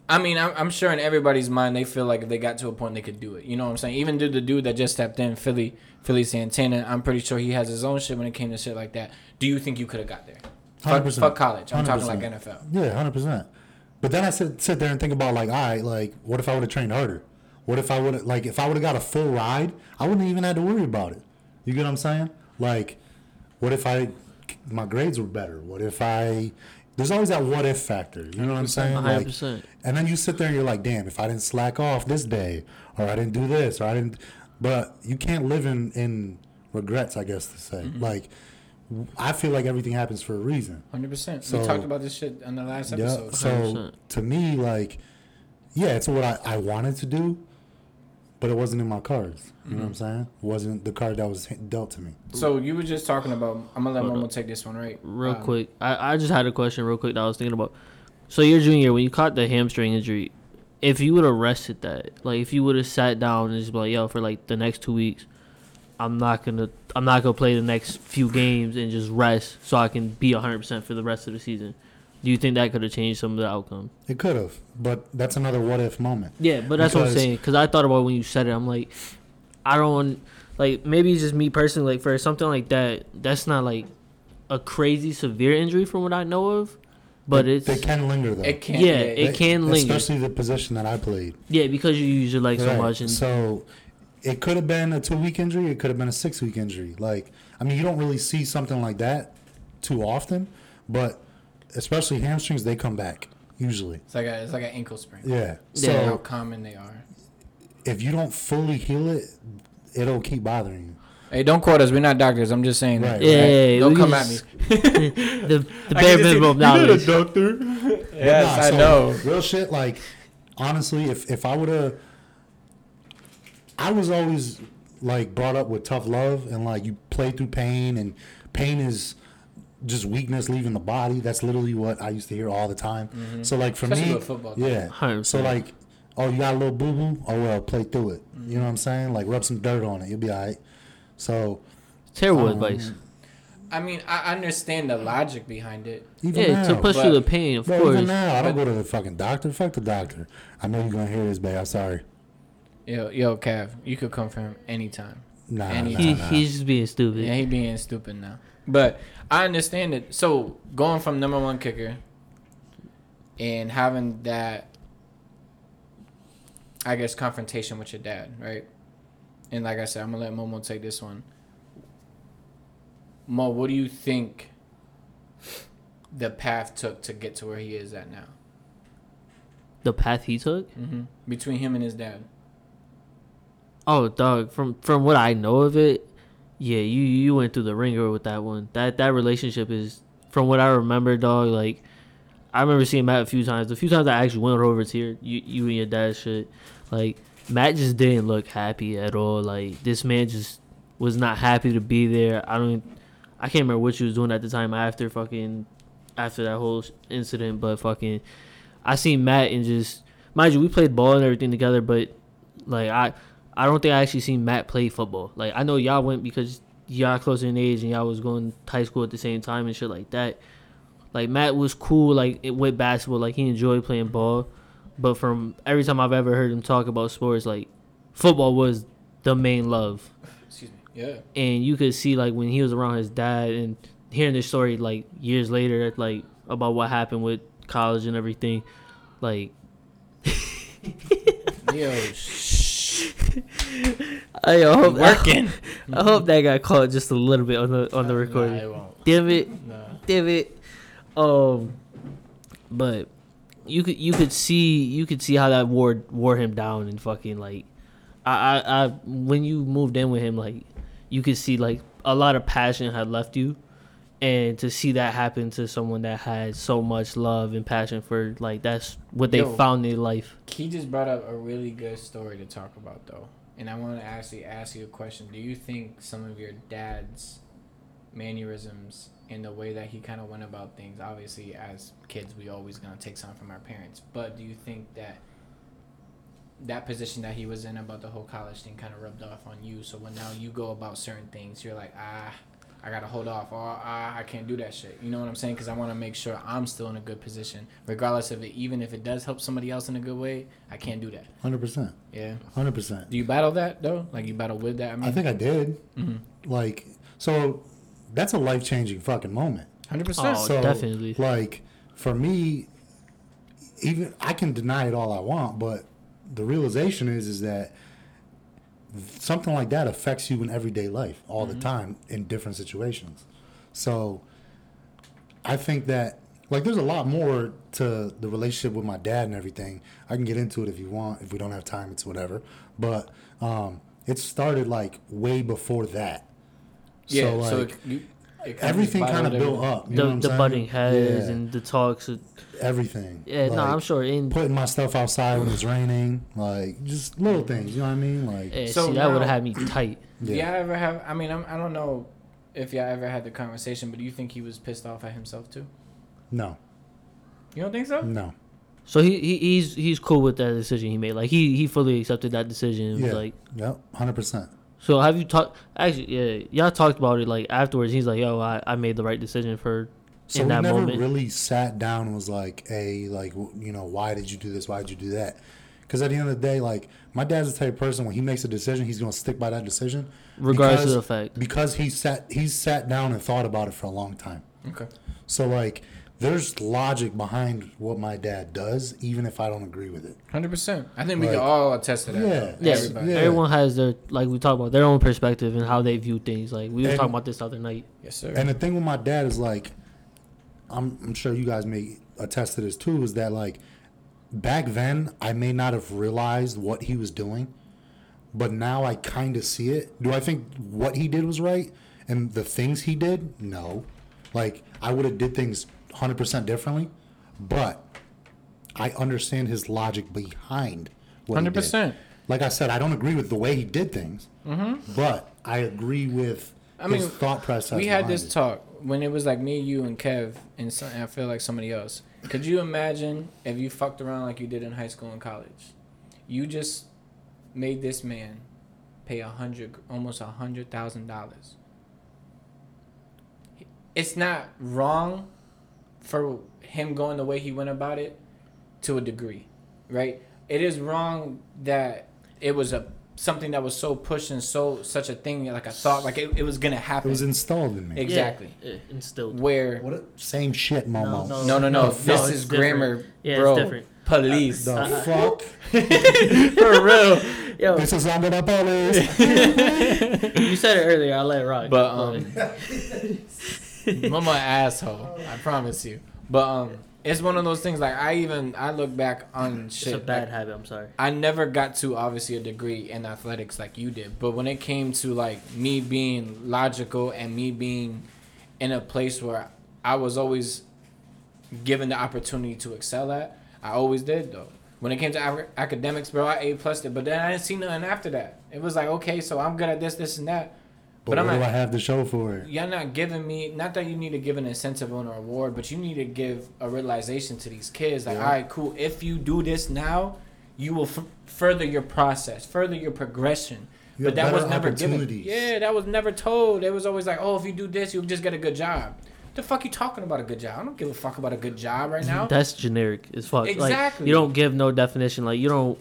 I mean, I'm, I'm sure in everybody's mind they feel like if they got to a point they could do it. You know what I'm saying? Even the, the dude that just stepped in, Philly, Philly Santana, I'm pretty sure he has his own shit when it came to shit like that. Do you think you could have got there? Fuck, 100%. fuck college. I'm talking like NFL. Yeah, hundred percent. But then I sit sit there and think about like, all right, like, what if I would have trained harder? What if I would have like if I would have got a full ride, I wouldn't even had to worry about it. You get what I'm saying? Like, what if I my grades were better? What if I there's always that what if factor. You know what I'm saying? Like, 100%. and then you sit there and you're like, damn, if I didn't slack off this day, or I didn't do this, or I didn't, but you can't live in in regrets, I guess to say. Like, I feel like everything happens for a reason. Hundred percent. So- We talked about this shit on the last Yeah. episode. So 100%. to me, like, yeah, it's what I, I wanted to do, but it wasn't in my cards. You know what I'm saying? It wasn't the card that was dealt to me. So you were just talking about. I'm gonna let Hold Momo take this one, right? Real Um, quick, I, I just had a question real quick that I was thinking about. So your junior when you caught the hamstring injury, if you would have rested that, like if you would have sat down and just be like, yo, for like the next two weeks, I'm not gonna I'm not gonna play the next few games and just rest so I can be 100 percent for the rest of the season. Do you think that could have changed some of the outcome? It could have, but that's another what if moment. Yeah, but that's what I'm saying. Because I thought about it when you said it. I'm like, I don't like. Maybe it's just me personally. Like for something like that, that's not like a crazy severe injury from what I know of. But it, it's they can linger though. It can't. Yeah, Yeah, it can linger. especially the position that I played. yeah because you use your leg so much and So it could have been a two week injury. It could have been a six week injury. Like I mean, you don't really see something like that too often, but especially hamstrings, they come back usually. It's like a it's like an ankle sprain. Yeah. Yeah. How So common they are. if you don't fully heal it, it'll keep bothering you. Hey, don't quote us. We're not doctors. I'm just saying. Right. that. yeah, yeah, yeah, Don't come can at me. the the I bare can just see- minimum you're not a doctor. Yes, nah, I so, know. Real shit. Like honestly, if if I would have, I was always like brought up with tough love and like you play through pain and pain is just weakness leaving the body. That's literally what I used to hear all the time. So like for Mm-hmm. Especially me, with football. yeah. 100%. So like, oh, you got a little boo boo. Oh well, play through it. You know what I'm saying? Like rub some dirt on it. You'll be alright. So Terrible um, advice. I mean, I understand the logic behind it. even Yeah, to now, push but- through the pain, of Bro, course. even now, I don't But- go to the fucking doctor. Fuck the doctor. I know you're gonna hear this, babe. I'm sorry. Yo, yo, Cav, you could come for him anytime. Nah, Any- nah, nah. he's just being stupid. Yeah, he being stupid now. But I understand it. So going from number one kicker and having that, I guess, confrontation with your dad, right? And like I said, I'm gonna let Momo take this one. Mo, what do you think the path took to get to where he is at now? The path he took. hmm Between him and his dad. Oh, dog. From from what I know of it, yeah, you you went through the ringer with that one. That that relationship is, from what I remember, dog. Like, I remember seeing Matt a few times. The few times I actually went over to your you you and your dad shit, like Matt just didn't look happy at all. Like this man just was not happy to be there. I don't. I can't remember what you was doing at the time after fucking after that whole incident, but fucking, I seen Matt and just mind you, we played ball and everything together, but like I. I don't think I actually seen Matt play football. Like I know y'all went because y'all closer in age and y'all was going to high school at the same time and shit like that. Like Matt was cool like with basketball, like he enjoyed playing ball. But from every time I've ever heard him talk about sports, like football was the main love. Excuse me. Yeah. And you could see like when he was around his dad and hearing this story like years later, like about what happened with college and everything, like Yo. I hope Working. I hope that got caught just a little bit on the on the recording. Nah, it won't. Damn it, Nah. damn it. Um, but you could you could see you could see how that wore wore him down and fucking like, I I, I when you moved in with him like, you could see like a lot of passion had left you, and to see that happen to someone that had so much love and passion for like that's what they Yo. found in life. He just brought up a really good story to talk about, though. And I want to actually ask you a question. Do you think some of your dad's mannerisms and the way that he kind of went about things, obviously, as kids, we always going to take something from our parents, but do you think that that position that he was in about the whole college thing kind of rubbed off on you? So when now you go about certain things, you're like, ah, I gotta hold off, or ah, I can't do that shit. You know what I'm saying? Because I want to make sure I'm still in a good position, regardless of it. Even if it does help somebody else in a good way, I can't do that. Hundred percent. Yeah. Hundred percent. Do you battle that though? Like you battle with that? I mean, I think I did. Mhm. Like, so that's a life changing fucking moment. hundred percent. Oh, So, definitely. Like, for me, even I can deny it all I want, but the realization is is that something like that affects you in everyday life all Mm-hmm. the time in different situations. So I think that like there's a lot more to the relationship with my dad and everything. I can get into it if you want. If we don't have time, it's whatever. But um, it started like way before that. Yeah. So, So, like, it, you, it everything kind of built up. You know what the I'm the butting heads Yeah, and the talks. everything. Yeah, no, I'm sure. In putting my stuff outside when it's raining, like just little things. You know what I mean? Like yeah, So see, that would have had me tight. Yeah. yeah. Y'all ever have? I mean, I'm, I don't know if y'all ever had the conversation, but do you think he was pissed off at himself too? No, You don't think so? no. So he, he he's he's cool with that decision he made. Like he he fully accepted that decision. It was Yeah. Like Yep, hundred percent. So, have you talked? Actually, yeah, y'all talked about it like afterwards. He's like, "Yo, I, I made the right decision for So in we that never moment." really sat down and was like, "Hey, like, you know, why did you do this? Why did you do that?" Because at the end of the day, like, my dad's the type of person when he makes a decision, he's gonna stick by that decision, Regardless because- of the fact. because he sat he sat down and thought about it for a long time. Okay. So like, there's logic behind what my dad does, even if I don't agree with it. Hundred percent. I think we Like- can all attest to that. Yeah. though. Yeah, everyone has their like we talked about their own perspective and how they view things. Like we were And- talking about this other night. Yes, sir. And the thing with my dad is like, I'm, I'm sure you guys may attest to this too, is that like back then I may not have realized what he was doing, but now I kind of see it. Do I think what he did was right and the things he did? No. Like I would have did things 100% differently, but I understand his logic behind what he did. 100%. Like I said, I don't agree with the way he did things, mm-hmm. but I agree with I his mean, thought process. we had this it. talk when it was like me, you, and Kev, and, some, and I feel like somebody else. Could you imagine if you fucked around like you did in high school and college? You just made this man pay a hundred, almost a hundred thousand dollars. It's not wrong for him going the way he went about it, to a degree, right? It is wrong that it was a something that was so pushed and so such a thing like I thought like it, it was gonna happen. It was installed in me. Exactly. Yeah, yeah, instilled. Where What a, same shit, Momo. No, no no no, No, this no, is different. grammar, Yeah, bro. it's different. Police The Uh, fuck? For real. Yo, This is under the police. you said it earlier. I let it rock. But um, I'm an asshole. I promise you. But um, it's one of those things. Like I even I look back on it's shit. a bad like, habit. I'm sorry. I never got to obviously a degree in athletics like you did, but when it came to like me being logical and me being in a place where I was always given the opportunity to excel at, I always did though. When it came to ac- academics, bro, I A plus it, but then I didn't see nothing after that. It was like, okay, so I'm good at this, this, and that. But, But I'm what do not- I have to show for it? You're not giving me not that you need to give an incentive on a reward, but you need to give a realization to these kids like, Yeah. all right, cool. If you do this now, you will f- further your process, further your progression. You but that was never given. opportunities. Yeah, that was never told. It was always like, oh, if you do this, you'll just get a good job. The fuck you talking about a good job? I don't give a fuck about a good job right now. That's generic as fuck. Exactly. Like you don't give no definition. Like you don't.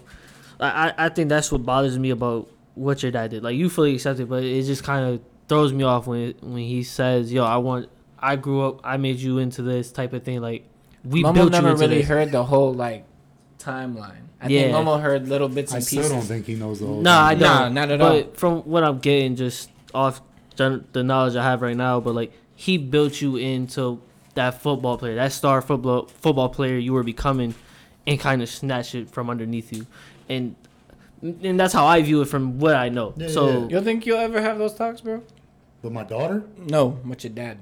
I I I think that's what bothers me about what your dad did. Like you fully accept it, but it just kind of throws me off when when he says, "Yo, I want. I grew up. I made you into this type of thing." Like we Momo built you never into really this. heard the whole like timeline. I Yeah. think Momo heard little bits and pieces. I and still pieces. don't think he knows the whole No, I thing. don't. Nah, not at but all. from what I'm getting, just off gen- the knowledge I have right now, but like he built you into that football player, that star football football player you were becoming, and kind of snatched it from underneath you, and and that's how I view it from what I know. Yeah, so yeah. You don't think you'll ever have those talks, bro? With my daughter? No, with your dad.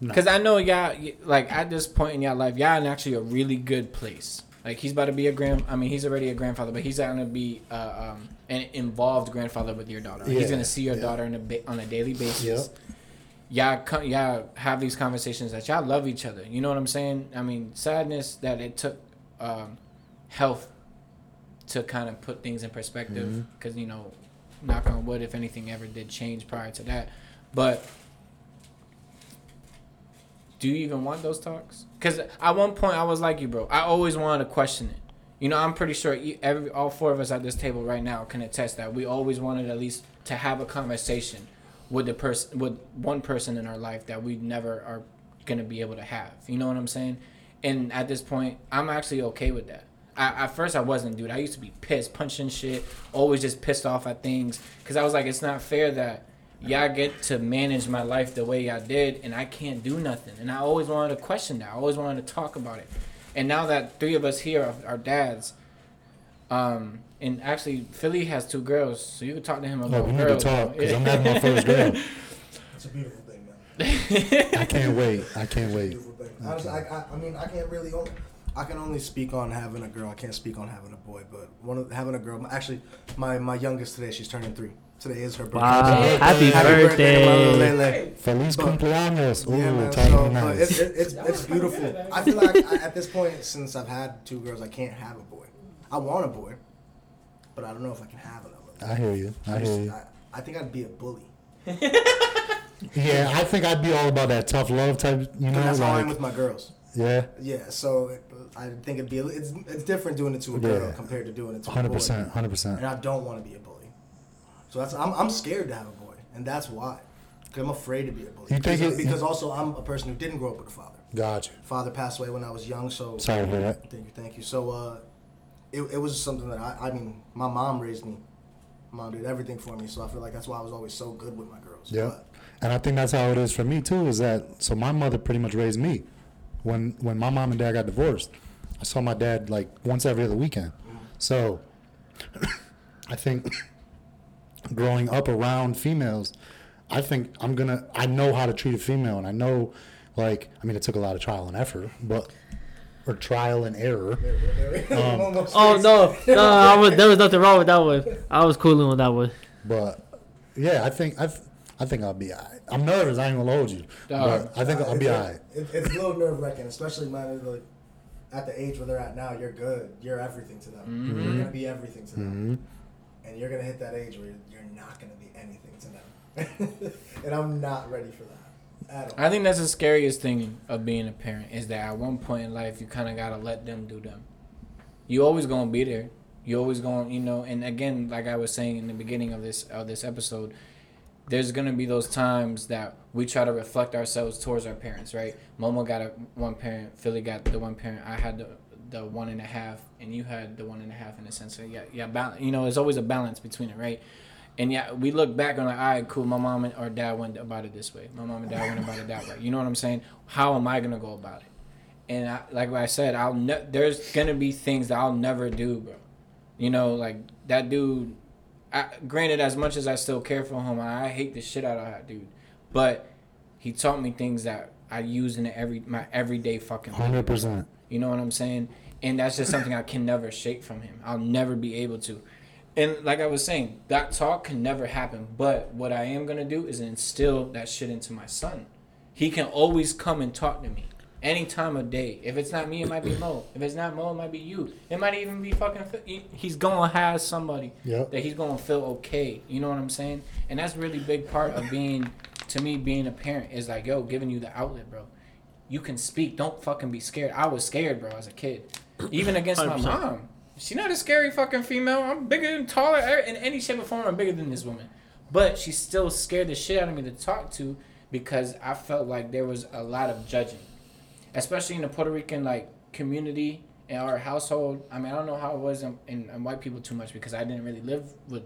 No. Because I know y'all, like at this point in y'all life, y'all in actually a really good place. Like he's about to be a grand. I mean, he's already a grandfather, but he's gonna be uh, um, an involved grandfather with your daughter. he's gonna see your yeah. daughter on a ba- on a daily basis. Yep. Y'all, co- y'all have these conversations that y'all love each other. You know what I'm saying? I mean, sadness that it took um, health to kind of put things in perspective. Mm-hmm. Because you know, knock on wood, if anything ever did change prior to that, but do you even want those talks? Because at one point I was like you, bro. I always wanted to question it. You know, I'm pretty sure every all four of us at this table right now can attest that we always wanted at least to have a conversation with the person, with one person in our life that we never are gonna be able to have. You know what I'm saying? And at this point, I'm actually okay with that. I, at first, I wasn't, dude. I used to be pissed, punching shit, always just pissed off at things, because I was like, it's not fair that y'all get to manage my life the way y'all did, and I can't do nothing. And I always wanted to question that. I always wanted to talk about it. And now that three of us here are, are dads, um, and actually Philly has two girls, so you can talk to him Oh, about we need to talk because I'm having my first girl. It's a beautiful thing, man. I can't wait. I can't wait. Beautiful thing. Honestly, I, I, I mean, I can't really. Only, I can only speak on having a girl. I can't speak on having a boy. But one of having a girl. Actually, my my youngest today, she's turning three. Today is her birthday. Wow! Hey, Happy to my little birthday! Lele. Feliz But- cumpleaños. Ooh, Yeah, man. talking So, but nice. it's, it's, it's, it's beautiful. I feel like I, at this point, since I've had two girls, I can't have a boy. I want a boy, but I don't know if I can have another. one. I hear you. I hear you. I, I think I'd be a bully. Yeah, I think I'd be all about that tough love type. You And know, that's how I am like with my girls. yeah, Yeah, so it, I think it'd be a, it's it's different doing it to a girl Yeah. compared to doing it to a boy. hundred boy. percent, hundred percent. And I don't want to be a bully. So that's I'm, I'm scared to have a boy, and that's why. Because I'm afraid to be a bully. You think because, it- because also I'm a person who didn't grow up with a father. Gotcha. Father passed away when I was young, so Sorry hear that. Thank you, thank you. So uh, it, it was something that I I mean my mom raised me. Mom did everything for me, so I feel like that's why I was always so good with my girls. Yeah, But and I think that's how it is for me too. Is that so? My mother pretty much raised me. When when my mom and dad got divorced, I saw my dad like once every other weekend. So I think growing up around females, I think I'm gonna. I know how to treat a female, and I know, like, I mean, it took a lot of trial and effort, but or trial and error. Um, Oh no, no, I was, there was nothing wrong with that one. I was cooling with that one. But yeah, I think I, I think I'll be. Alright. I'm nervous. I ain't gonna hold you, Dog. but I think I'll be It's- alright. It, it's a little nerve wracking, especially man, like at the age where they're at now. You're good. You're everything to them. Mm-hmm. You're gonna be everything to them, hmm and you're gonna hit that age where you're, you're not gonna be anything to them. and I'm not ready for that at all. I think that's the scariest thing of being a parent is that at one point in life you kind of gotta let them do them. You always gonna be there. You always going, to you know. And again, like I was saying in the beginning of this of this episode, there's gonna be those times that we try to reflect ourselves towards our parents, right? Momo got a one parent, Philly got the one parent, I had the the one and a half, and you had the one and a half in a sense. So yeah, yeah, balance. You know, there's always a balance between it, right? And yeah, we look back and like, all right, cool. My mom and or dad went about it this way. My mom and dad went about it that way. You know what I'm saying? How am I gonna go about it? And I, like I said, I'll ne- there's gonna be things that I'll never do, bro. You know, like that dude. I, granted, as much as I still care for him, I hate the shit out of that dude. But he taught me things that I use in every my everyday fucking. Hundred percent. You know what I'm saying? And that's just something I can never shake from him. I'll never be able to. And like I was saying, that talk can never happen. But what I am gonna do is instill that shit into my son. He can always come and talk to me any time of day. If it's not me, it might be Mo. If it's not Mo, it might be you. It might even be fucking. He's gonna have somebody Yep. that he's gonna feel okay. You know what I'm saying? And that's really big part of being, to me, being a parent is like, yo, giving you the outlet, bro. You can speak. Don't fucking be scared. I was scared, bro, as a kid, even against my 100%. mom. She's not a scary fucking female. I'm bigger and taller er, in any shape or form. I'm bigger than this woman, but she still scared the shit out of me to talk to because I felt like there was a lot of judging, especially in the Puerto Rican like community in our household. I mean, I don't know how it was in, in, in white people too much because I didn't really live with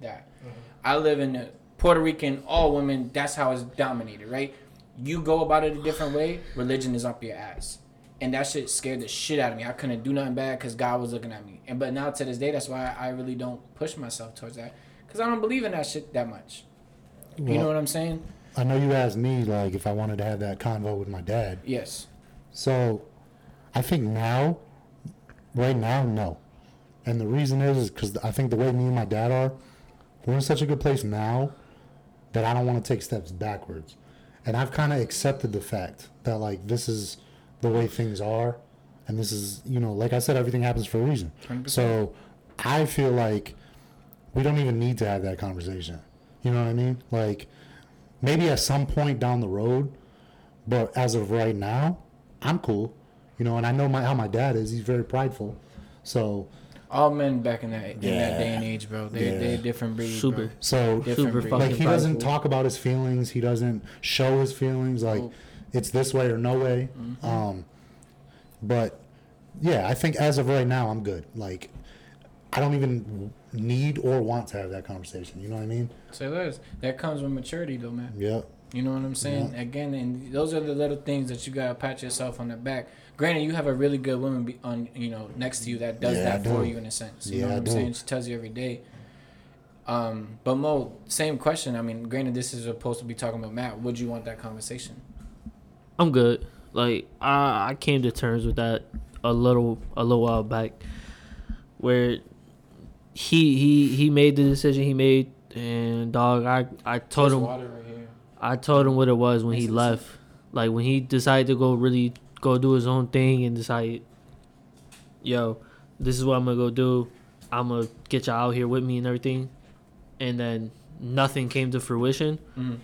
that. Mm-hmm. I live in the Puerto Rican, all women. That's how it's dominated, right? You go about it a different way. Religion is up your ass, and that shit scared the shit out of me. I couldn't do nothing bad because God was looking at me. And but now to this day, that's why I really don't push myself towards that because I don't believe in that shit that much. you know what I'm saying? I know you asked me like if I wanted to have that convo with my dad. Yes. So, I think now, right now, no. And the reason is, is because I think the way me and my dad are, we're in such a good place now that I don't want to take steps backwards. And I've kind of accepted the fact that like this is the way things are, and this is you know, like I said, everything happens for a reason. 100%. So, I feel like we don't even need to have that conversation. You know what I mean? Like maybe at some point down the road, but as of right now, I'm cool. You know, and I know my how my dad is. He's very prideful. So All men back in that in that day and age, bro. They Yeah. they a different breed. Super. Bro. so Different Super breed. like he doesn't prideful. talk about his feelings. He doesn't show his feelings. Like Cool. it's this way or no way. Um, but yeah, I think as of right now, I'm good. Like I don't even need or want to have that conversation. You know what I mean? Say less. That comes with maturity, though, man. Yeah. You know what I'm saying? Yeah. Again, and those are the little things that you gotta pat yourself on the back. Granted, you have a really good woman be on, you know, next to you that does Yeah, I that for you in a sense. You Yeah, know what I'm saying? She tells you every day. Um, but Mo, same question. I mean, granted, this is supposed to be talking about Matt. Would you want that conversation? I'm good. Like I, I came to terms with that a little a little while back, where he he he made the decision he made, and dog, I I told There's him water right here. I told him what it was when he left. Like when he decided to go really go do his own thing and decide, yo, this is what I'm gonna go do. I'm gonna get y'all out here with me and everything, and then nothing came to fruition. Mm.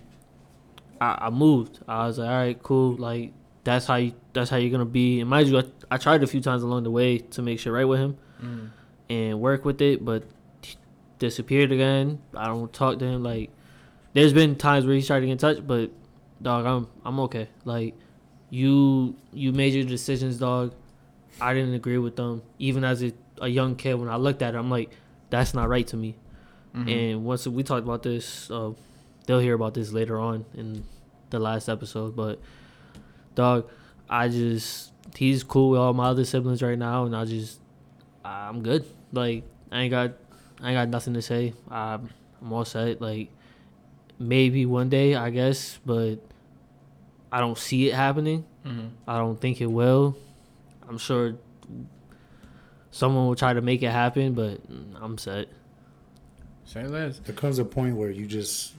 I, I moved. I was like, all right, cool. Like that's how you that's how you're gonna be. And mind you, I, I tried a few times along the way to make shit right with him Mm. and work with it, but disappeared again. I don't talk to him. Like there's been times where he's tried to get in touch, but dog, I'm I'm okay. Like you you made your decisions, dog. I didn't agree with them. Even as a, a young kid, when I looked at it, I'm like, that's not right to me. Mhm. And once we talked about this, uh, they'll hear about this later on in the last episode. But dog, I just he's cool with all my other siblings right now, and I just I'm good. Like I ain't got I ain't got nothing to say. I'm I'm all set. Like maybe one day, I guess, but I don't see it happening. Mhm. I don't think it will. I'm sure someone will try to make it happen, but I'm set. Say less. There comes a point where you just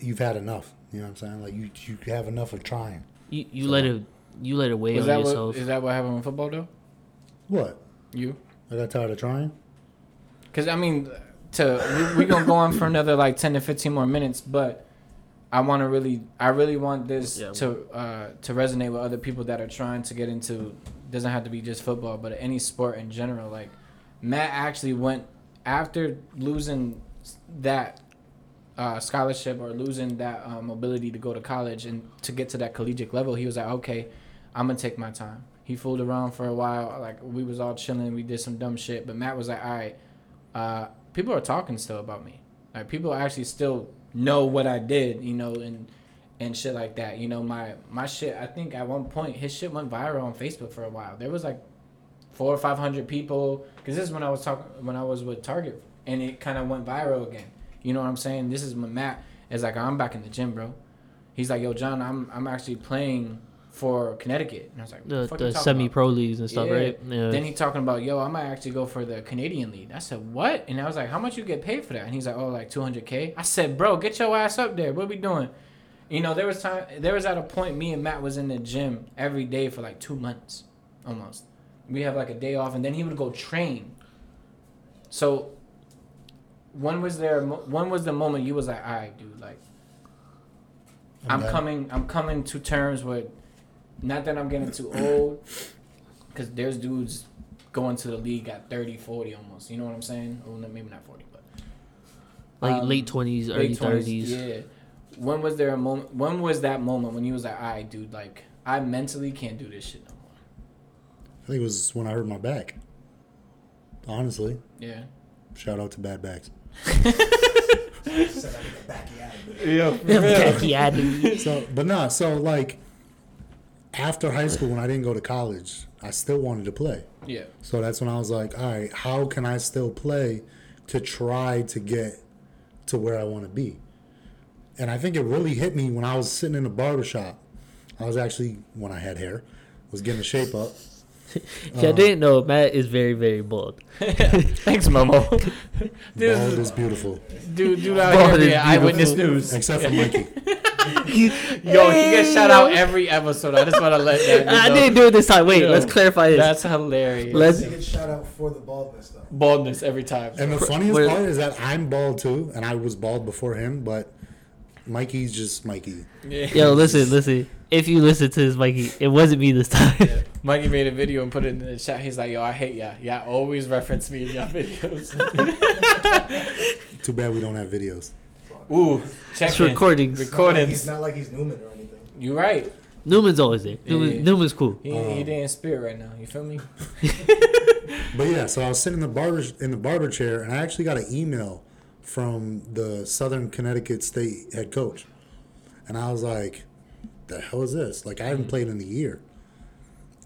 you've had enough. You know what I'm saying? Like you you have enough of trying. You you So- let it you let it weigh Is on that yourself. what is that what happened with football though? What? You? I got tired of trying. Because I mean, to we we gonna go on for another like ten to fifteen more minutes, but I want to really, I really want this Yeah. to uh, to resonate with other people that are trying to get into. Doesn't have to be just football, but any sport in general. Like Matt actually went after losing that uh, scholarship or losing that um, ability to go to college and to get to that collegiate level. He was like, okay, I'm gonna take my time. He fooled around for a while. Like we was all chilling, we did some dumb shit, but Matt was like, all right uh, people are talking still about me. Like people actually still know what I did, you know, and and shit like that. You know, my my shit. I think at one point his shit went viral on Facebook for a while. There was like four or five hundred people. Cause this is when I was talking when I was with Target, and it kind of went viral again. You know what I'm saying? This is when Matt is like, I'm back in the gym, bro. He's like, yo, John, I'm I'm actually playing for Connecticut, and I was like, the "Fuck the semi pro leagues and stuff, Yeah. right? Yeah. Then he talking about, yo, I might actually go for the Canadian league. I said, what? And I was like, how much you get paid for that? And he's like, oh, like 200K. I said, bro, get your ass up there. What we doing? You know, there was time, there was at a point, me and Matt was in the gym every day for like two months, almost. We have like a day off, and then he would go train. So, when was there, when was the moment you was like, all right, dude, like, I'm done. coming. I'm coming to terms with, not that I'm getting too old, because there's dudes going to the league at 30, 40 almost. You know what I'm saying? Well, no, maybe not 40, but like um, late twenties, early late 20s, thirties. Yeah. When was there a moment? When was that moment when you was like, "All right, dude, like I mentally can't do this shit no more." I think it was when I hurt my back. Honestly, Yeah. shout out to bad backs. I back. So, but no, so like after high school, when I didn't go to college, I still wanted to play. Yeah. So that's when I was like, all right, how can I still play to try to get to where I want to be? And I think it really hit me when I was sitting in a barber shop. I was actually, when I had hair, was getting a shape up. If I didn't um, know, Matt is very, very bald. Thanks, Momo. Bald is beautiful, dude, dude out Bald here is being eyewitness news. except for Mikey. Yo, he gets shout out every episode. I just want to let that. I know. didn't do it this time. Wait, Yo, let's clarify this. That's hilarious. Let's- He gets shout out for the baldness though. baldness every time. And the funniest Wait. part is that I'm bald too, and I was bald before him, but Mikey's just Mikey. Yeah. Yo, listen, listen. If you listen to this, Mikey, it wasn't me this time. Yeah. Mikey made a video and put it in the chat. He's like, "Yo, I hate y'all. Y'all always reference me in y'all videos." Too bad we don't have videos. Ooh, check It's in. recordings. It's not like he's not like he's Newman or anything. You're right. Newman's always there. Newman, Yeah. Newman's cool. He, Um, he didn't spirit right now. You feel me? but yeah, so I was sitting in the barber in the barber chair, and I actually got an email from the Southern Connecticut State head coach, and I was like, "The hell is this? Like, I haven't played in a year."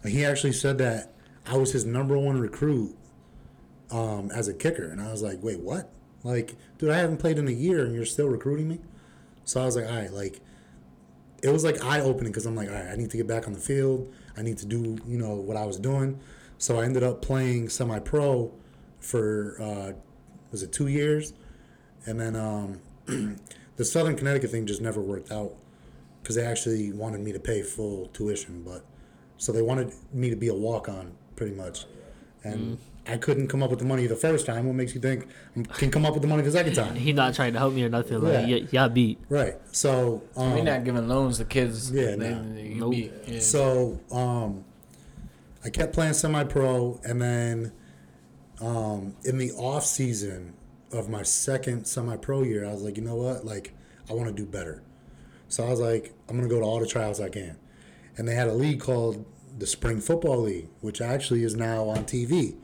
And he actually said that I was his number one recruit um, as a kicker, and I was like, "Wait, what? Like, dude, I haven't played in a year, and you're still recruiting me?" So I was like, "All right, like." It was like eye opening because I'm like, all right, I need to get back on the field. I need to do, you know, what I was doing. So I ended up playing semi pro for uh, was it two years, and then um, the Southern Connecticut thing just never worked out because they actually wanted me to pay full tuition, but so they wanted me to be a walk on pretty much, and I couldn't come up with the money the first time. What makes you think I can come up with the money the second time? He not trying to help me or nothing. Like, Yeah. yeah, y'all beat. Right. So um, We're not giving loans to kids. Yeah, They- nah. they- Nope. be- yeah. So um, I kept playing semi pro, and then um, in the off season of my second semi pro year, I was like, you know what? Like, I want to do better. So I was like, I'm gonna go to all the trials I can, and they had a league called the Spring Football League, which actually is now on TV.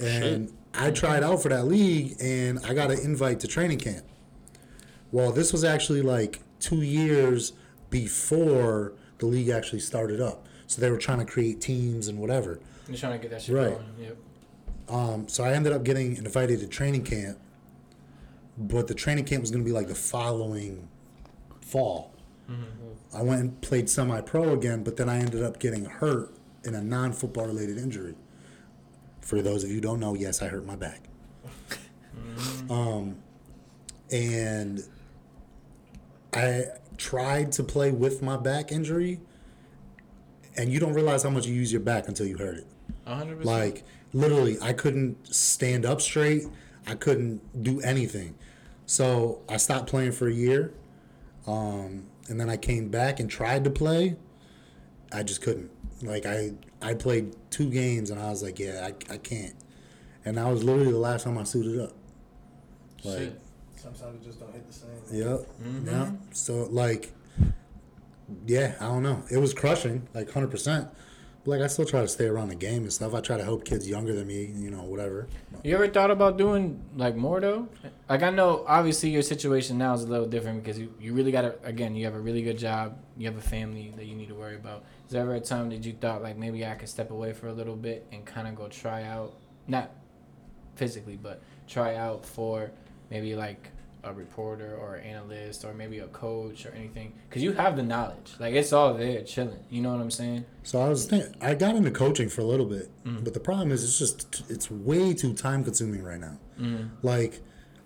And I tried out for that league, and I got an invite to training camp. Well, this was actually like two years before the league actually started up. So they were trying to create teams and whatever. You're trying to get that shit Right. going. Yep. Um, so I ended up getting invited to training camp, but the training camp was going to be like the following fall. I went and played semi pro again, but then I ended up getting hurt in a non football related injury. For those of you who don't know, yes, I hurt my back. Um, and I tried to play with my back injury, and you don't realize how much you use your back until you hurt it. Hundred percent. Like literally, I couldn't stand up straight. I couldn't do anything. So I stopped playing for a year, um, and then I came back and tried to play. I just couldn't. Like I, I played two games and I was like, yeah, I, I can't. And that was literally the last time I suited up. Like, Shit. Sometimes it just don't hit the same. Yep. Mm-hmm. Yeah. So like, yeah, I don't know. It was crushing, like hundred percent. Like I still try to stay around the game and stuff. I try to help kids younger than me, you know, whatever. You ever thought about doing like more though? Like I know obviously your situation now is a little different because you, you really got to again you have a really good job, you have a family that you need to worry about. Is there ever a time that you thought like maybe I could step away for a little bit and kind of go try out, not physically, but try out for maybe like a reporter or an analyst or maybe a coach or anything? Because you have the knowledge, like it's all there chilling. You know what I'm saying? So I was thinking, I got into coaching for a little bit, Mm. but the problem is it's just it's way too time consuming right now. Mm. Like,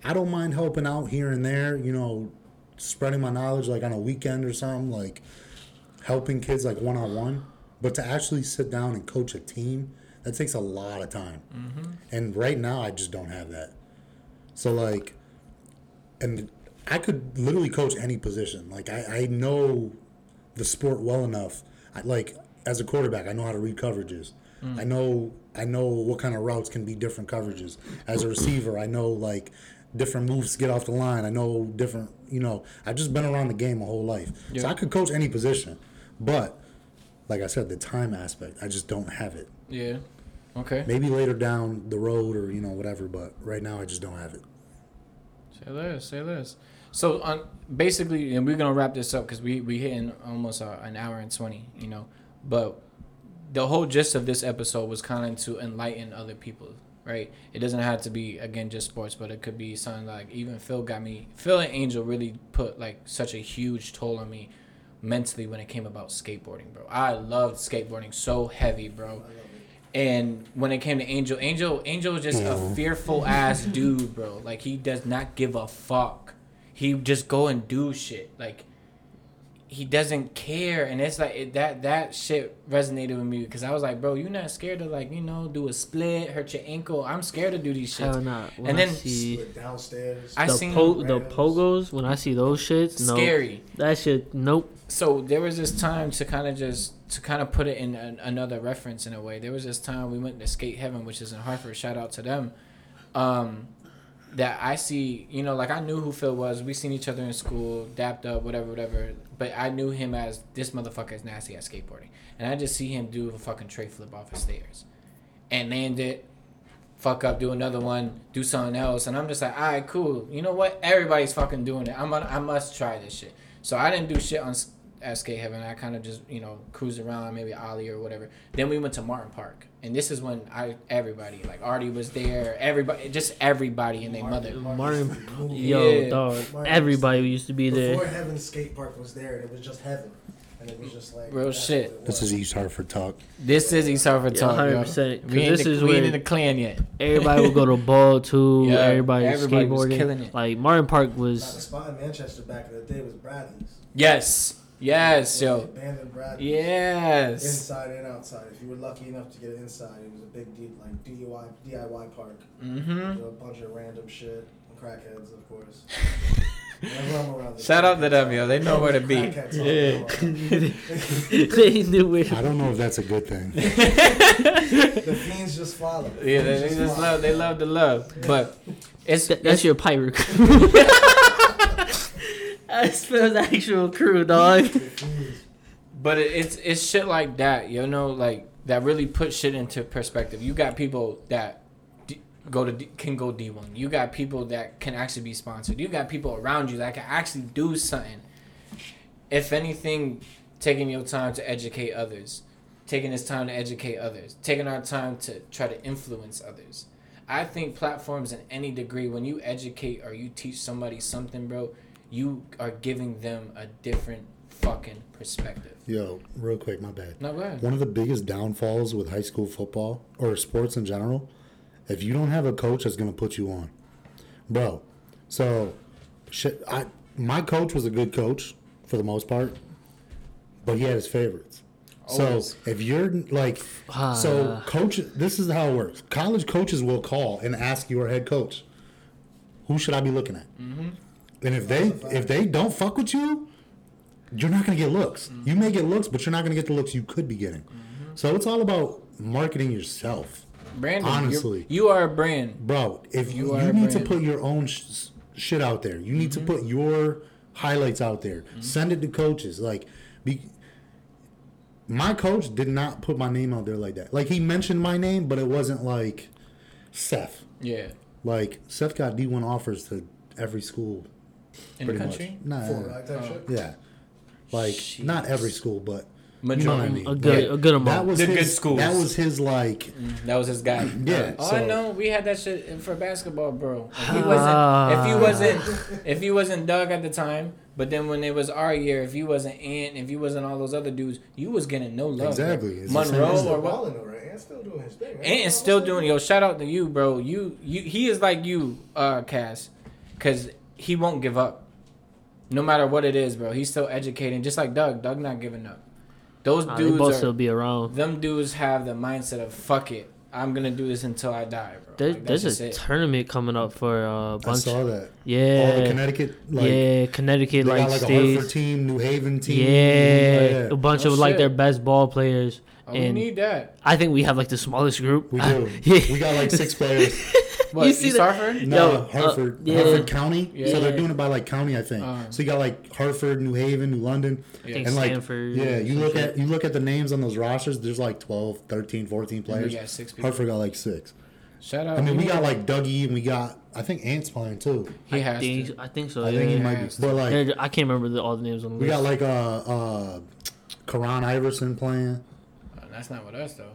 I don't mind helping out here and there, you know, spreading my knowledge like on a weekend or something, like helping kids like one on one. But to actually sit down and coach a team, that takes a lot of time. Mm-hmm. And right now, I just don't have that. So like, and I could literally coach any position. Like I, I know the sport well enough. I, like as a quarterback, I know how to read coverages. Mm. I know I know what kind of routes can be different coverages. As a receiver, I know like different moves to get off the line. I know different. You know, I've just been around the game my whole life, so I could coach any position. But like I said, the time aspect, I just don't have it. Yeah. Okay. Maybe later down the road or you know whatever, but right now I just don't have it. Say less, say less. So on basically, and we're gonna wrap this up because we we hitting almost uh, an hour and twenty, you know. But the whole gist of this episode was kind of to enlighten other people, right? It doesn't have to be again just sports, but it could be something like even Phil got me. Phil and Angel really put like such a huge toll on me mentally when it came about skateboarding, bro. I loved skateboarding so heavy, bro. And when it came to Angel, Angel, Angel is just a fearful ass dude, bro. Like he does not give a fuck. He just go and do shit. Like he doesn't care, and it's like it, that that shit resonated with me because I was like, bro, you not scared to like you know do a split, hurt your ankle. I'm scared to do these Hell shits. nah. When And I then- see Split downstairs. I the seen po- the pogos, when I see those shits, no, Scary. that shit, nope. so there was this time to kind of just to kind of put it in an, another reference in a way. There was this time we went to Skate Heaven, which is in Hartford. Shout out to them. Um, that I see, you know, like I knew who Phil was. We seen each other in school, dapped up, whatever, whatever. But I knew him as this motherfucker is nasty at skateboarding, and I just see him do a fucking tray flip off the stairs, and named it. Fuck up, do another one, do something else, and I'm just like, all right, cool. You know what? Everybody's fucking doing it. I'm gonna, I must try this shit. So I didn't do shit on at Skate Heaven. I kind of just you know cruised around, maybe Ollie or whatever. Then we went to Martin Park, and this is when I everybody like Artie was there, everybody, just everybody and their mother. Martin, yo, Yeah. dog. Martin- Everybody used to be Before there. Heaven Skate Park was there, and it was just Heaven, and it was just like Real shit. This is East Hartford talk. This is East Hartford Yeah, talk, 100%, yo. 'cause We ain't this the, is we ain't in the clan yet. Everybody would go to ball too. Yeah, everybody, everybody was skateboarding. killing it. Like Martin Park Now, the was. spot in Manchester back in the day was Bradlees. Yes, yes, Yeah, yo, Abandoned Bradlees. yes. Inside and outside. If you were lucky enough to get it inside, it was a big D, like DIY DIY park. Mm-hmm. A bunch of random shit. Crackheads, of course. Whenever I'm the Shout out to them, yo. They know where to be. Yeah. they knew it. I don't know if that's a good thing. The fiends just follow. Yeah, they, they just follow. love. They love the love, but it's That- that's it's- your pirate crew. that's Phil's actual crew, dog. But it, it's it's shit like that, you know, like that really put shit into perspective. You got people that d- go to D, can go D one. You got people that can actually be sponsored. You got people around you that can actually do something. If anything, taking your time to educate others, taking this time to educate others, taking our time to try to influence others. I think platforms in any degree, when you educate or you teach somebody something, bro, you are giving them a different fucking perspective. Yo, real quick, my bad. No, go ahead. One of the biggest downfalls with high school football or sports in general, if you don't have a coach that's gonna put you on, bro. So, shit. I my coach was a good coach for the most part, but he had his favorites. Always. So if you're like, so Ah. coach, this is how it works. College coaches will call and ask your head coach, "Who should I be looking at?" Mm-hmm. And if they if they don't fuck with you, you're not gonna get looks. Mm-hmm. You may get looks, but you're not gonna get the looks you could be getting. So it's all about marketing yourself, Brandon, honestly. you're- a brand. bro. If You you, you need to put your own sh- shit out there, you need Mm-hmm. to put your highlights out there. Send it to coaches. Like, be, my coach did not put my name out there like that. Like he mentioned my name, but it wasn't like Seth. Yeah, Like Seth got D one offers to every school. In the pretty country. Much. Nah, Full type Oh. shit. yeah. Like not every school, but you know what I Majority. mean. A good- Like, a good amount. That was The his, good schools. That was his like. That was his guy. Yeah, Oh, so- I know. We had that shit for basketball, bro. If he Ah. wasn't, if he wasn't, if he wasn't Doug at the time, but then when it was our year, if he wasn't Ant, if he wasn't all those other dudes, you was getting no love. bro. Exactly. It's the same Monroe as Still or what? balling though, right? Ant's still doing his thing. Right? Ant is still doing. Yo, shout out to you, bro. You, you. He is like you, uh, Cass, because he won't give up. No matter what it is, bro. He's still educating, just like Doug. Doug not giving up. Those Nah, they dudes both are. still be around. them dudes have the mindset of fuck it. I'm gonna do this until I die, bro. There, Like, there's a it. tournament coming up for uh, a bunch. I saw that. Yeah, All the Yeah, Connecticut, like yeah, Connecticut they like got like a. Hartford team, New Haven team. Yeah, a bunch Oh, of like their best ball players, Oh, we and need that. I think we have like the smallest group. We do. yeah. We got like six players. What? You East see that- Hartford? No, Yo, uh, yeah. Hartford County. Yeah. So they're doing it by like county, I think. Uh. so you got like Hartford, New Haven, New London, I think and like Stamford. yeah. You look shit. at you look at the names on those rosters. There's like 12, 13, 14 players. got six people. Hartford got like six. Shout out. I mean, we got like Dougie, and we got I think Ant's playing too. He I has think, to. I think so. I yeah. think he yeah. might be. has But like I can't remember the, all the names on the we list. We got like uh uh, Karan Iverson playing. Uh, that's not with us though.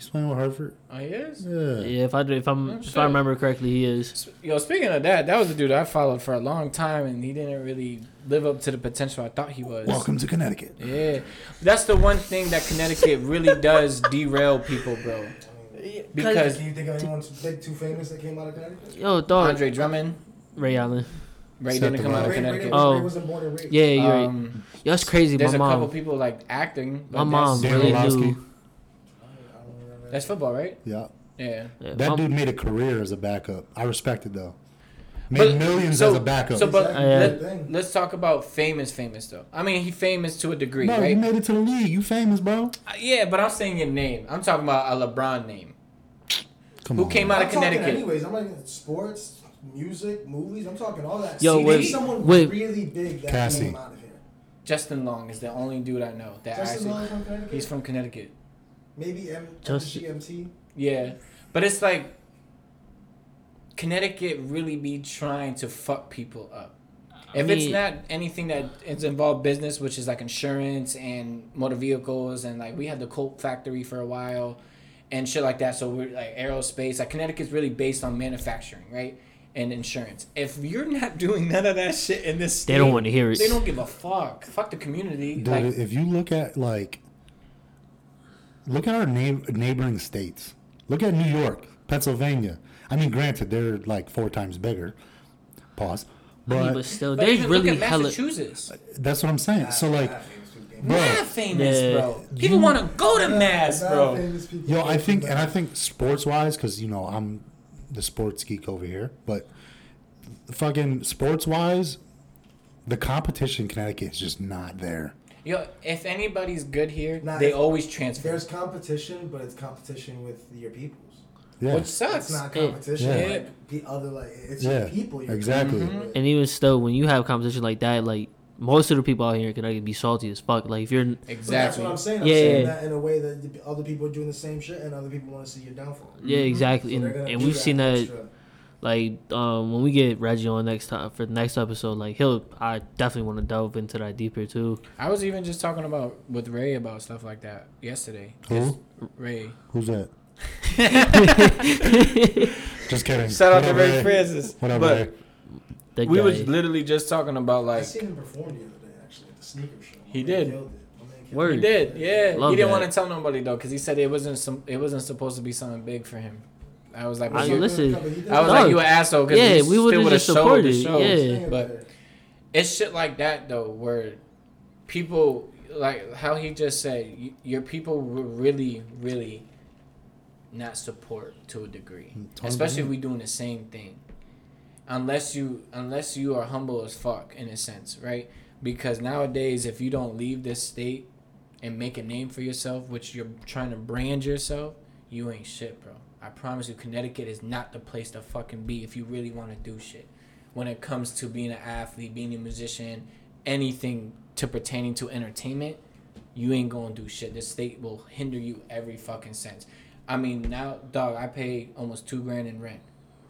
He's playing with Hartford. Oh, he is. Yeah. yeah, if I do- if I'm Oh, if shit. I remember correctly, he is. Yo, speaking of that, that was a dude I followed for a long time, and he didn't really live up to the potential I thought he was. Welcome to Connecticut. Yeah, that's the one thing that Connecticut really does derail people, bro. Because Can you think of anyone big too famous that came out of Connecticut? Yo, dog. Andre Drummond, Ray Allen. Ray Set didn't the come out of vibe. Ray, Ray, Connecticut. was, Oh. Ray wasn't born and raised. Yeah, you're right. Um, Yo, that's crazy. there's my a couple mom. people like acting. but My mom that's- really Orlovsky. knew. I don't remember That's football, right? Yeah. Yeah. Yeah, That dude made a career as a backup. I respect it though. Made But- millions so- as a backup. So, but Exactly. let, Yeah. us talk about famous, famous though. I mean, he famous to a degree, no, right? you made it to the league. You famous, bro. Uh, yeah, but I'm saying your name. I'm talking about a LeBron name. Come Who on. came out I'm of Connecticut? Anyways, I'm like sports, music, movies. I'm talking all that. Yo, See, wait, name someone wait. really big that Cassie. came out of here. Justin Long is the only dude I know that Justin actually. Long from Connecticut. He's from Connecticut. Maybe M- Justin- MGMT. Yeah, but it's like Connecticut really be trying to fuck people up. If it's mean- not anything that is involved business, which is like insurance and motor vehicles, and like we had the Colt factory for a while, and shit like that. So we're like aerospace. Like Connecticut's really based on manufacturing, right? And insurance. If you're not doing none of that shit in this, state, They don't wanna hear it. They don't give a fuck. Fuck the community. Dude, like if you look at like, look at our neigh- neighboring states. Look at New York, Pennsylvania. I mean, granted, they're like four times bigger. Pause. I mean, But, but still, but there's even really look at hella. Massachusetts. that's what I'm saying. So like, bro, Mad famous, Yeah. bro. People want to go to Mass, bro. yo, I think, and I think sports wise, because you know I'm the sports geek over here, but fucking sports wise, the competition in Connecticut is just not there. Yo, if anybody's good here, Nah, they if- always transfer. There's competition, but it's competition with your peoples. Yeah, Which sucks. It's not competition. Yeah. Like the other, like it's yeah, your people. You're exactly. Mm-hmm. competing with. And even still, when you have competition like that, like most of the people out here in Connecticut be salty as fuck. Like if you're, But That's exactly. what I'm saying. I'm Yeah, saying yeah. that in a way that the other people are doing the same shit, and other people want to see your downfall. yeah, exactly, So and, they're gonna and do we've seen that. extra. Like um, when we get Reggie on next time for the next episode, like he'll, I definitely want to delve into that deeper too. I was even just talking about with Ray about stuff like that yesterday. Who? Ray. Who's that? Just kidding. Shout out to Whatever, Ray Francis. Whatever. But Ray. We guy, was literally just talking about like. I like seen him perform the other day, actually, at the sneaker show. He did. killed it. My man killed Word. he did. Yeah, Love he didn't that. want to tell nobody though because he said it wasn't some. It wasn't supposed to be something big for him. I was like, I you- listen, But he did I was it. like, Dog. you an asshole. 'cause Yeah, we still would've would've just supported, the shows. yeah. But it's shit like that though, where people like how he just said, your people will really, really not support to a degree, mm, especially if we doing the same thing. Unless you, unless you are humble as fuck in a sense, right? Because nowadays, if you don't leave this state and make a name for yourself, which you're trying to brand yourself, you ain't shit, bro. I promise you, Connecticut is not the place to fucking be if you really want to do shit. When it comes to being an athlete, being a musician, anything to pertaining to entertainment, you ain't gonna do shit. The state will hinder you every fucking sense. I mean, now, dog, I pay almost two grand in rent.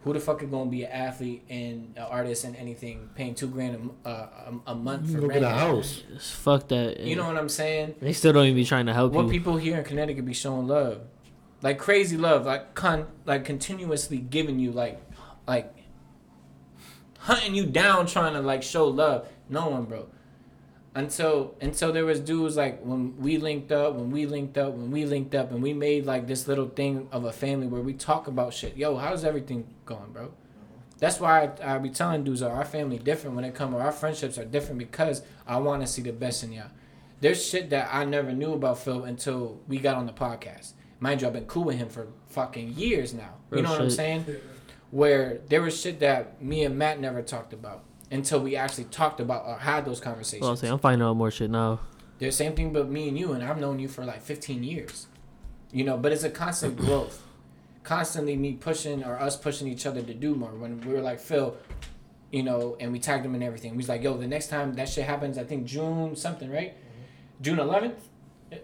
Who the fuck is gonna be an athlete and an artist and anything paying two grand a, m- uh, a, a month for Go rent? get a house. Just fuck that. You know what I'm saying? they still don't even be trying to help what you. people here in Connecticut be showing love, like crazy love, like con, like continuously giving you like, like hunting you down, trying to like show love. No one, bro. Until until there was dudes like when we linked up, when we linked up, when we linked up, and we made like this little thing of a family where we talk about shit. Yo, how's everything going, bro? That's why I, I be telling dudes our family different when it come or our friendships are different because I want to see the best in y'all. There's shit that I never knew about Phil until we got on the podcast. Mind you, I've been cool with him for fucking years now. You Real know what I'm saying? Where there was shit that me and Matt never talked about until we actually talked about or had those conversations. Well, I'll say I'm finding out more shit now. The same thing but me and you, and I've known you for like 15 years. You know, but it's a constant growth. Constantly me pushing or us pushing each other to do more. When we were like, Phil, you know, and we tagged him and everything. We was like, yo, the next time that shit happens, I think June something, right? Mm-hmm. June 11th?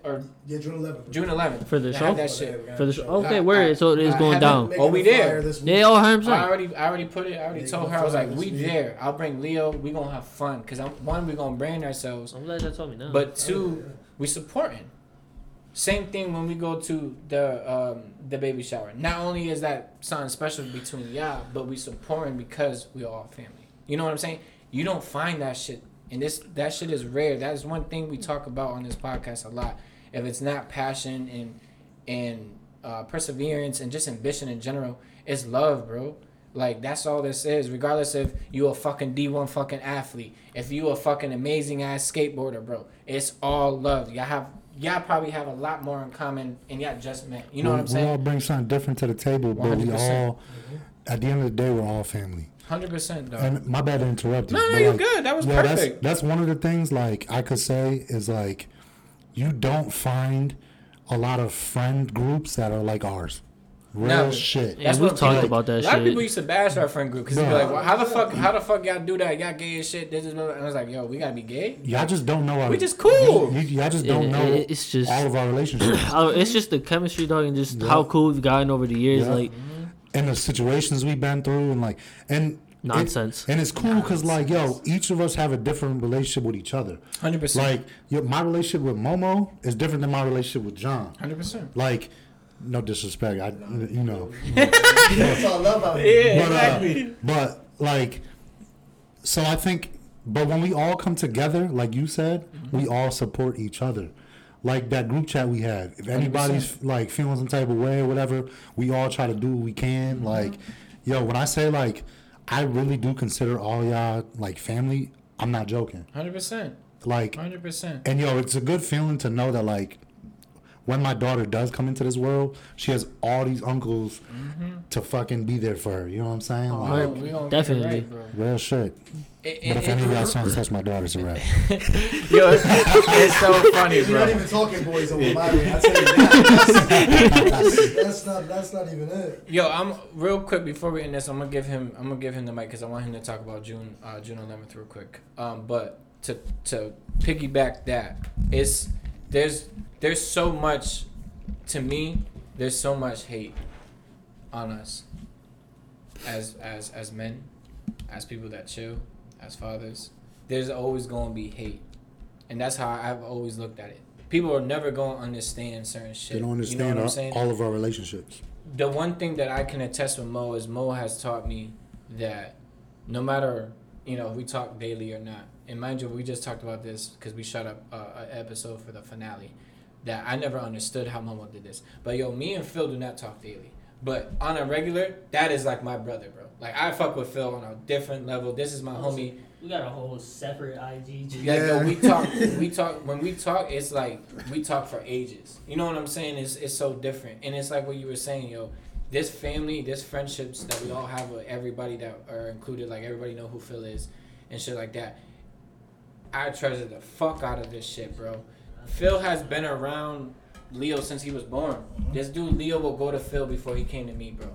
Or Yeah, June 11th. June 11th. For the show? that shit. For the show, okay, I- where so it is I going down. Oh, we there. Yeah, oh, hundred I percent. already, I already put it. I already Yeah, told her I was like, this we week. there. I'll bring Leo. We gonna have fun because I'm one, we gonna brand ourselves, I'm glad you told me now. but two, we supporting. Same thing when we go to the um, the baby shower. Not only is that something special between y'all, but we supporting because we all family. You know what I'm saying? You don't find that shit, and this that shit is rare. That is one thing we talk about on this podcast a lot. If it's not passion and and uh, perseverance and just ambition in general, it's love, bro. Like that's all this is. Regardless if you a fucking D one fucking athlete, if you a fucking amazing ass skateboarder, bro, it's all love. Y'all have y'all probably have a lot more in common, and y'all just met. You know what I'm saying? We all bring something different to the table, but we 100%. all, at the end of the day, we're all family. Hundred percent, though. And my bad to interrupt you. No, no, but, you're like, good. That was yeah, perfect. That's, that's one of the things like I could say is like you don't find a lot of friend groups that are like ours. Real Never. shit. Yeah, we've talked people- about that A lot of people used to bash our friend group because they'd be like, well, "How the fuck? How the fuck y'all do that? Y'all gay as shit." This is, and I was like, "Yo, we gotta be gay." Y'all just don't know. Our, We just cool. You, y'all just don't know it- it's just- all of our relationships Oh, it's just the chemistry, dog, and just Yeah. how cool we've gotten over the years. Yeah. Like and the situations we've been through, and like and it- Nonsense. and it's cool because like yo, each of us have a different relationship with each other. Hundred percent. Like yo, my relationship with Momo is different than my relationship with John. Hundred percent. Like, no disrespect, I you know, That's all I love out here. Yeah, but, uh, exactly. but like, so I think, but when we all come together, like you said, Mm-hmm. we all support each other. Like that group chat we had. If anybody's like feeling some type of way or whatever, we all try to do what we can. Mm-hmm. Like, yo, when I say like, I really do consider all y'all like family. I'm not joking. Hundred percent. Like, Hundred percent. and yo, it's a good feeling to know that like when my daughter does come into this world, she has all these uncles to fucking be there for her. You know what I'm saying? Oh, Like we definitely. Get it right, real shit. bro. It- But it- if any of it- y'all sons touch my daughter, it's a wrap. Yo, it's, it's so funny, You're not even talking boys over my way. I tell you that. That's, that's not. That's not even it. Yo, I'm real quick before we end this. I'm gonna give him. I'm gonna give him the mic because I want him to talk about June, uh, June 11th, real quick. Um, but to to piggyback that, it's there's there's so much, to me, there's so much hate on us, as as as men, as people that chill, as fathers. There's always gonna be hate, and that's how I've always looked at it. People are never gonna understand certain shit. They don't You know understand what I'm all of our relationships. the one thing that I can attest with Mo is Mo has taught me that no matter you know if we talk daily or not, and mind you, we just talked about this because we shot up uh, an episode for the finale. That I never understood how Momo did this, but yo, me and Phil do not talk daily. But on a regular, that is like my brother, bro. Like I fuck with Phil on a different level. This is my homie. we got a whole separate IG. Like, yo, we talk, we talk. When we talk, it's like we talk for ages. You know what I'm saying? It's it's so different, and it's like what you were saying, yo. This family, this friendships that we all have with everybody that are included, like everybody know who Phil is, and shit like that. I treasure the fuck out of this shit, bro. Phil has been around Leo since he was born. Mm-hmm. This dude Leo will go to Phil before he came to me, bro.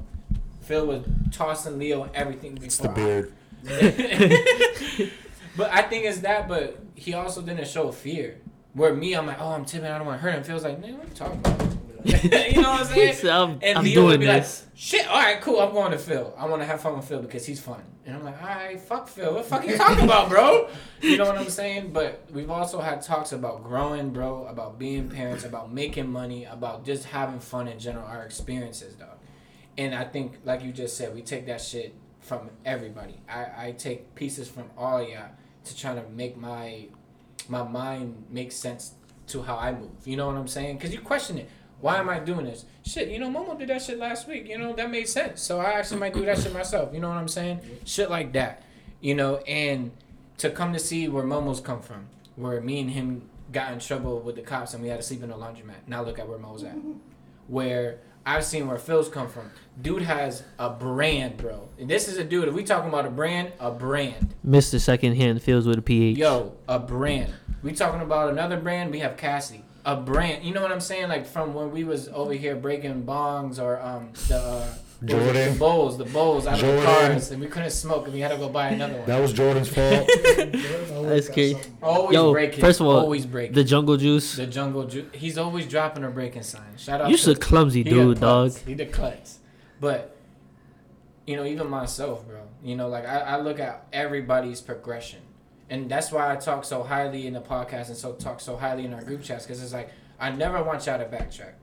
Phil was tossing Leo everything before. It's the I- beard. but I think it's that, but he also didn't show fear. Where me, I'm like, oh, I'm timid, I don't want to hurt him. Feels like, man, what are you talking about? you know what I'm saying? I'm, And I'm Leo would be this. like, shit, all right, cool, I'm going to Phil. I want to have fun with Phil because he's fun. And I'm like, all right, fuck Phil. What the fuck you talking about, bro? You know what I'm saying? But we've also had talks about growing, bro, about being parents, about making money, about just having fun in general, our experiences, dog. And I think, like you just said, we take that shit from everybody. I, I take pieces from all y'all to try to make my my mind make sense to how I move. You know what I'm saying? Because you question it. Why am I doing this? Shit, you know, Momo did that shit last week. You know, that made sense. So I actually might do that shit myself. You know what I'm saying? Shit like that. You know, and to come to see where Momo's come from, where me and him got in trouble with the cops and we had to sleep in a laundromat. Now look at where Mo's at. Where I've seen where Phil's come from. Dude has a brand, bro. And this is a dude. If we talking about a brand, a brand. Mr. Secondhand feels with a PH. Yo, a brand. We talking about another brand. We have Cassie, a brand. You know what I'm saying? Like from when we was over here breaking bongs or um the uh, what was it? Jordan. the bowls, the bowls out of the cars, and we couldn't smoke, and we had to go buy another one. That was Jordan's fault. That's crazy. always Yo, breaking. first of all, always breaking. The jungle juice. The jungle ju- He's always dropping a breaking sign. Shout out. You to a clumsy he dude, the dog. He the klutz. But you know, even myself, bro. You know, like I, I look at everybody's progression, and that's why I talk so highly in the podcast and so talk so highly in our group chats because it's like I never want y'all to backtrack,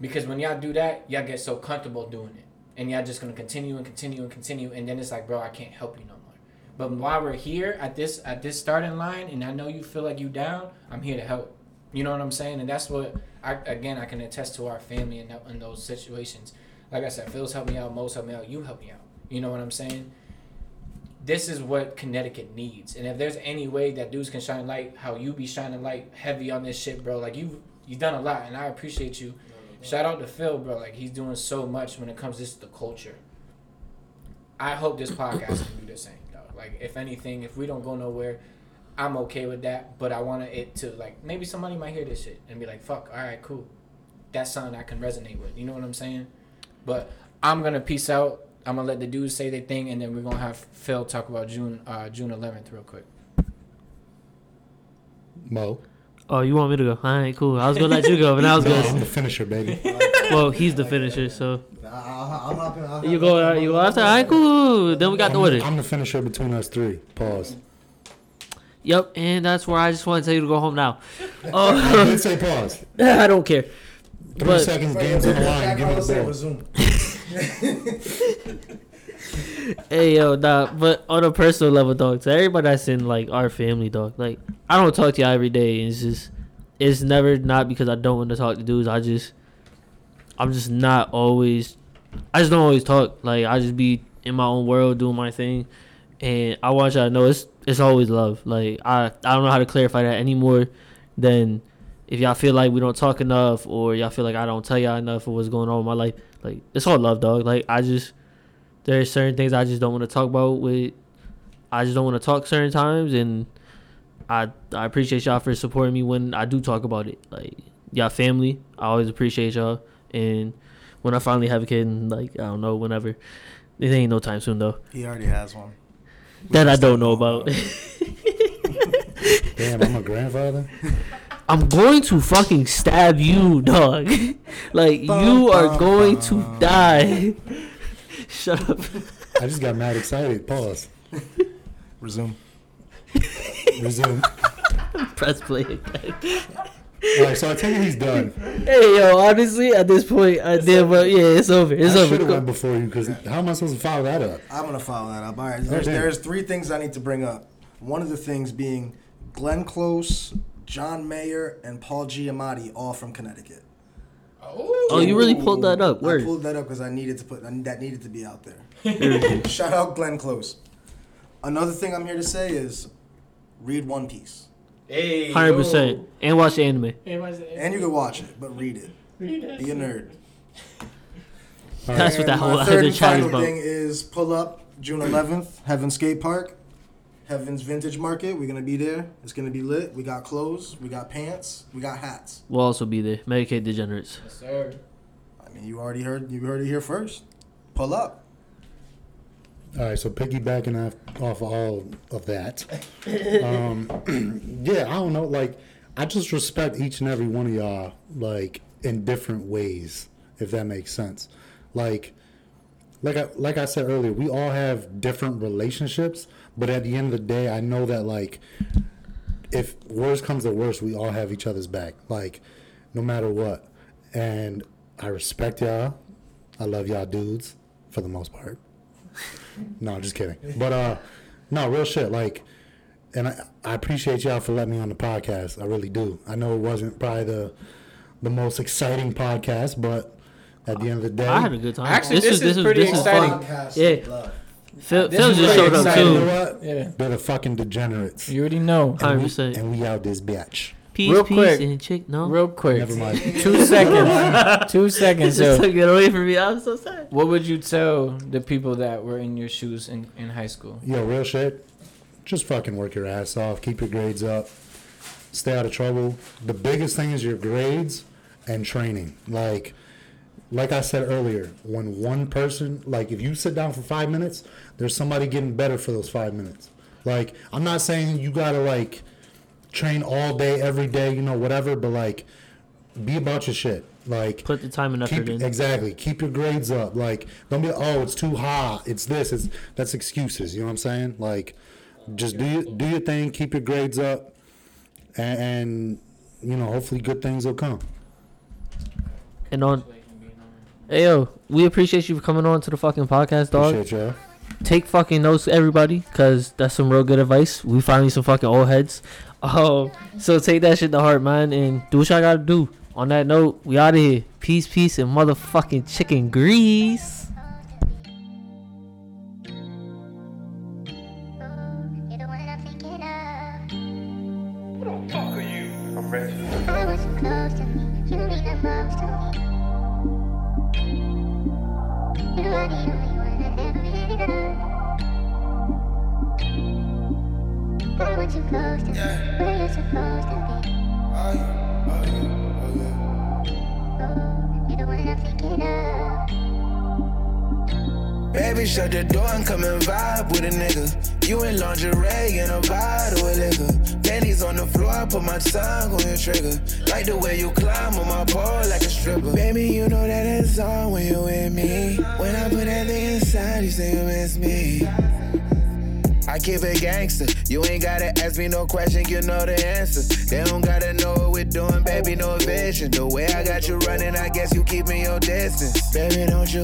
because when y'all do that, y'all get so comfortable doing it, and y'all just gonna continue and continue and continue, and then it's like, bro, I can't help you no more. But while we're here at this at this starting line, and I know you feel like you down, I'm here to help. You know what I'm saying? And that's what I again I can attest to our family in, in those situations. Like I said, Phil's helped me out, Mo's helped me out, you help me out. You know what I'm saying? This is what Connecticut needs. And if there's any way that dudes can shine light, how you be shining light heavy on this shit, bro. Like you you've done a lot and I appreciate you. Shout out to Phil, bro. Like he's doing so much when it comes to the culture. I hope this podcast can do the same, though. Like if anything, if we don't go nowhere, I'm okay with that. But I want it to like maybe somebody might hear this shit and be like, "Fuck, all right, cool." That's something I can resonate with. You know what I'm saying? But I'm gonna peace out. I'm gonna let the dudes say their thing, and then we're gonna have Phil talk about June uh, June 11th real quick. Mo. Oh, you want me to go? All right, cool. I was gonna let you go, but now I was No, I'm the finisher, baby. Well, he's the finisher, so I, I, I'm not gonna. I'm you go. gonna- Uh, you go after. All right, cool. Then we got the I'm, order. I'm the finisher between us three. Pause. Yep, and that's where I just want to tell you to go home now. I Oh, did say pause. I don't care. Three But- seconds, Wait, game's on the line. Give I me Hey yo, nah, but on a personal level, dog. To everybody that's in like our family, dog. Like I don't talk to y'all every day. It's just, it's never not because I don't want to talk to dudes. I just, I'm just not always. I just don't always talk. Like I just be in my own world doing my thing, and I want y'all to know it's it's always love. Like I I don't know how to clarify that anymore than if y'all feel like we don't talk enough or y'all feel like I don't tell y'all enough of what's going on in my life. Like it's all love, dog. Like I just there's certain things I just don't want to talk about with I just don't want to talk certain times and I I appreciate y'all for supporting me when I do talk about it. Like y'all family, I always appreciate y'all and when I finally have a kid and like I don't know whenever it ain't no time soon though. He already has one. That I don't know about. Damn, I'm a grandfather. I'm going to fucking stab you, dog. like you are going to die. Shut up. I just got mad excited. Pause. Resume. Resume. Press play again. All right, so I tell you he's done. Hey yo, honestly, at this point, I did, but yeah, it's over. It's I over. should have went before you because how am I supposed to follow that up? I'm gonna follow that up. All right. There's, damn. there's three things I need to bring up. One of the things being Glenn Close, John Mayer, and Paul Giamatti, all from Connecticut. Oh, oh you really pulled that up. I pulled that up because I needed to put that needed to be out there. Shout out Glenn Close. Another thing I'm here to say is read One Piece, Hey, Hundred percent. And watch the anime. and you can watch it, but read it. Be a nerd. All That's what that whole other and chat is final about. thing is pull up June 11th, Heaven Skate Park, Heaven's Vintage Market. We're gonna be there. It's gonna be lit. We got clothes, we got pants, we got hats. We'll also be there. Medicaid degenerates. Yes, sir. I mean, you already heard. You heard it here first. Pull up. All right, so piggybacking off, off all of that, um, yeah, I don't know. Like, I just respect each and every one of y'all, like in different ways, if that makes sense. Like, like I like I said earlier, we all have different relationships, but at the end of the day, I know that like, if worst comes to worst, we all have each other's back, like, no matter what. And I respect y'all. I love y'all dudes for the most part. No, just kidding. But uh, no, real shit. Like, and I, I appreciate y'all for letting me on the podcast. I really do. I know it wasn't probably the the most exciting podcast, but at the end of the day, I had a good time. Actually, this is pretty exciting. fun. Yeah. Phil, Phil just pretty showed up exciting. you too. know what? Yeah. They're the fucking degenerates. You already know. and, we, 100%. and we out this bitch. Peace, Real peace, quick. and chick. No, Real quick. Never mind. Two seconds. Two seconds. just So, took it away from me. I'm so sad. what would you tell the people that were in your shoes in, in high school? Yo, real shit. Just fucking work your ass off. Keep your grades up. Stay out of trouble. The biggest thing is your grades and training. Like, like I said earlier, when one person, like, if you sit down for five minutes, there's somebody getting better for those five minutes. Like, I'm not saying you gotta like train all day, every day, you know, whatever, but like, be about your shit. Like, Put the time and effort keep in. exactly keep your grades up like don't be oh it's too hot it's this it's that's excuses you know what i'm saying like just do your, do your thing keep your grades up and, and you know hopefully good things will come And on, hey yo, we appreciate you for coming on to the fucking podcast, dog. appreciate y'all Take fucking notes, everybody, cause that's some real good advice. We finally some fucking old heads. Oh, so take that shit to heart, man, and do what y'all gotta do. On that note, we out of here. Peace, peace, and motherfucking chicken grease. You to you're supposed to be. Baby, shut the door and come and vibe with a nigga. You in lingerie and a bottle of liquor. Panties on the floor, I put my tongue on your trigger. Like the way you climb on my pole like a stripper. Baby, you know that it's on when you with me. When I put that thing inside, you say you miss me. I keep it gangster. You ain't gotta ask me no question, you know the answer. They don't gotta know what we're doing, baby, no vision. The way I got you running, I guess you keep me your distance. Baby, don't you,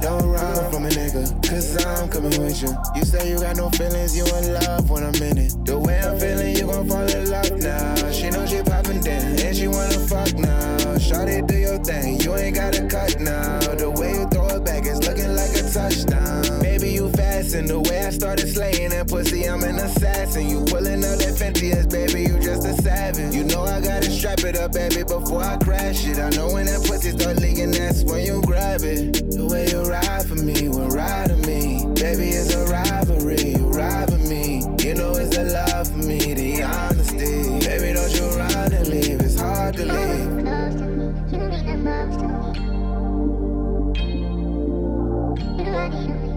don't run from a nigga, cause I'm coming with you. You say you got no feelings, you in love when I'm in it. The way I'm feeling, you gon' fall in love now. She know she poppin' down, and she wanna fuck now. Shawty, do your thing, you ain't gotta cut assassin. The way I started slaying that pussy, I'm an assassin. You pulling up that Fenty, yes, baby, you just a savage. You know I gotta strap it up, baby, before I crash it. I know when that pussy start leaking, that's when you grab it. The way you ride for me, when ride for me, baby, it's a rivalry. You ride for me, you know it's the love for me, the honesty. Baby, don't you run and leave, it's hard to leave. You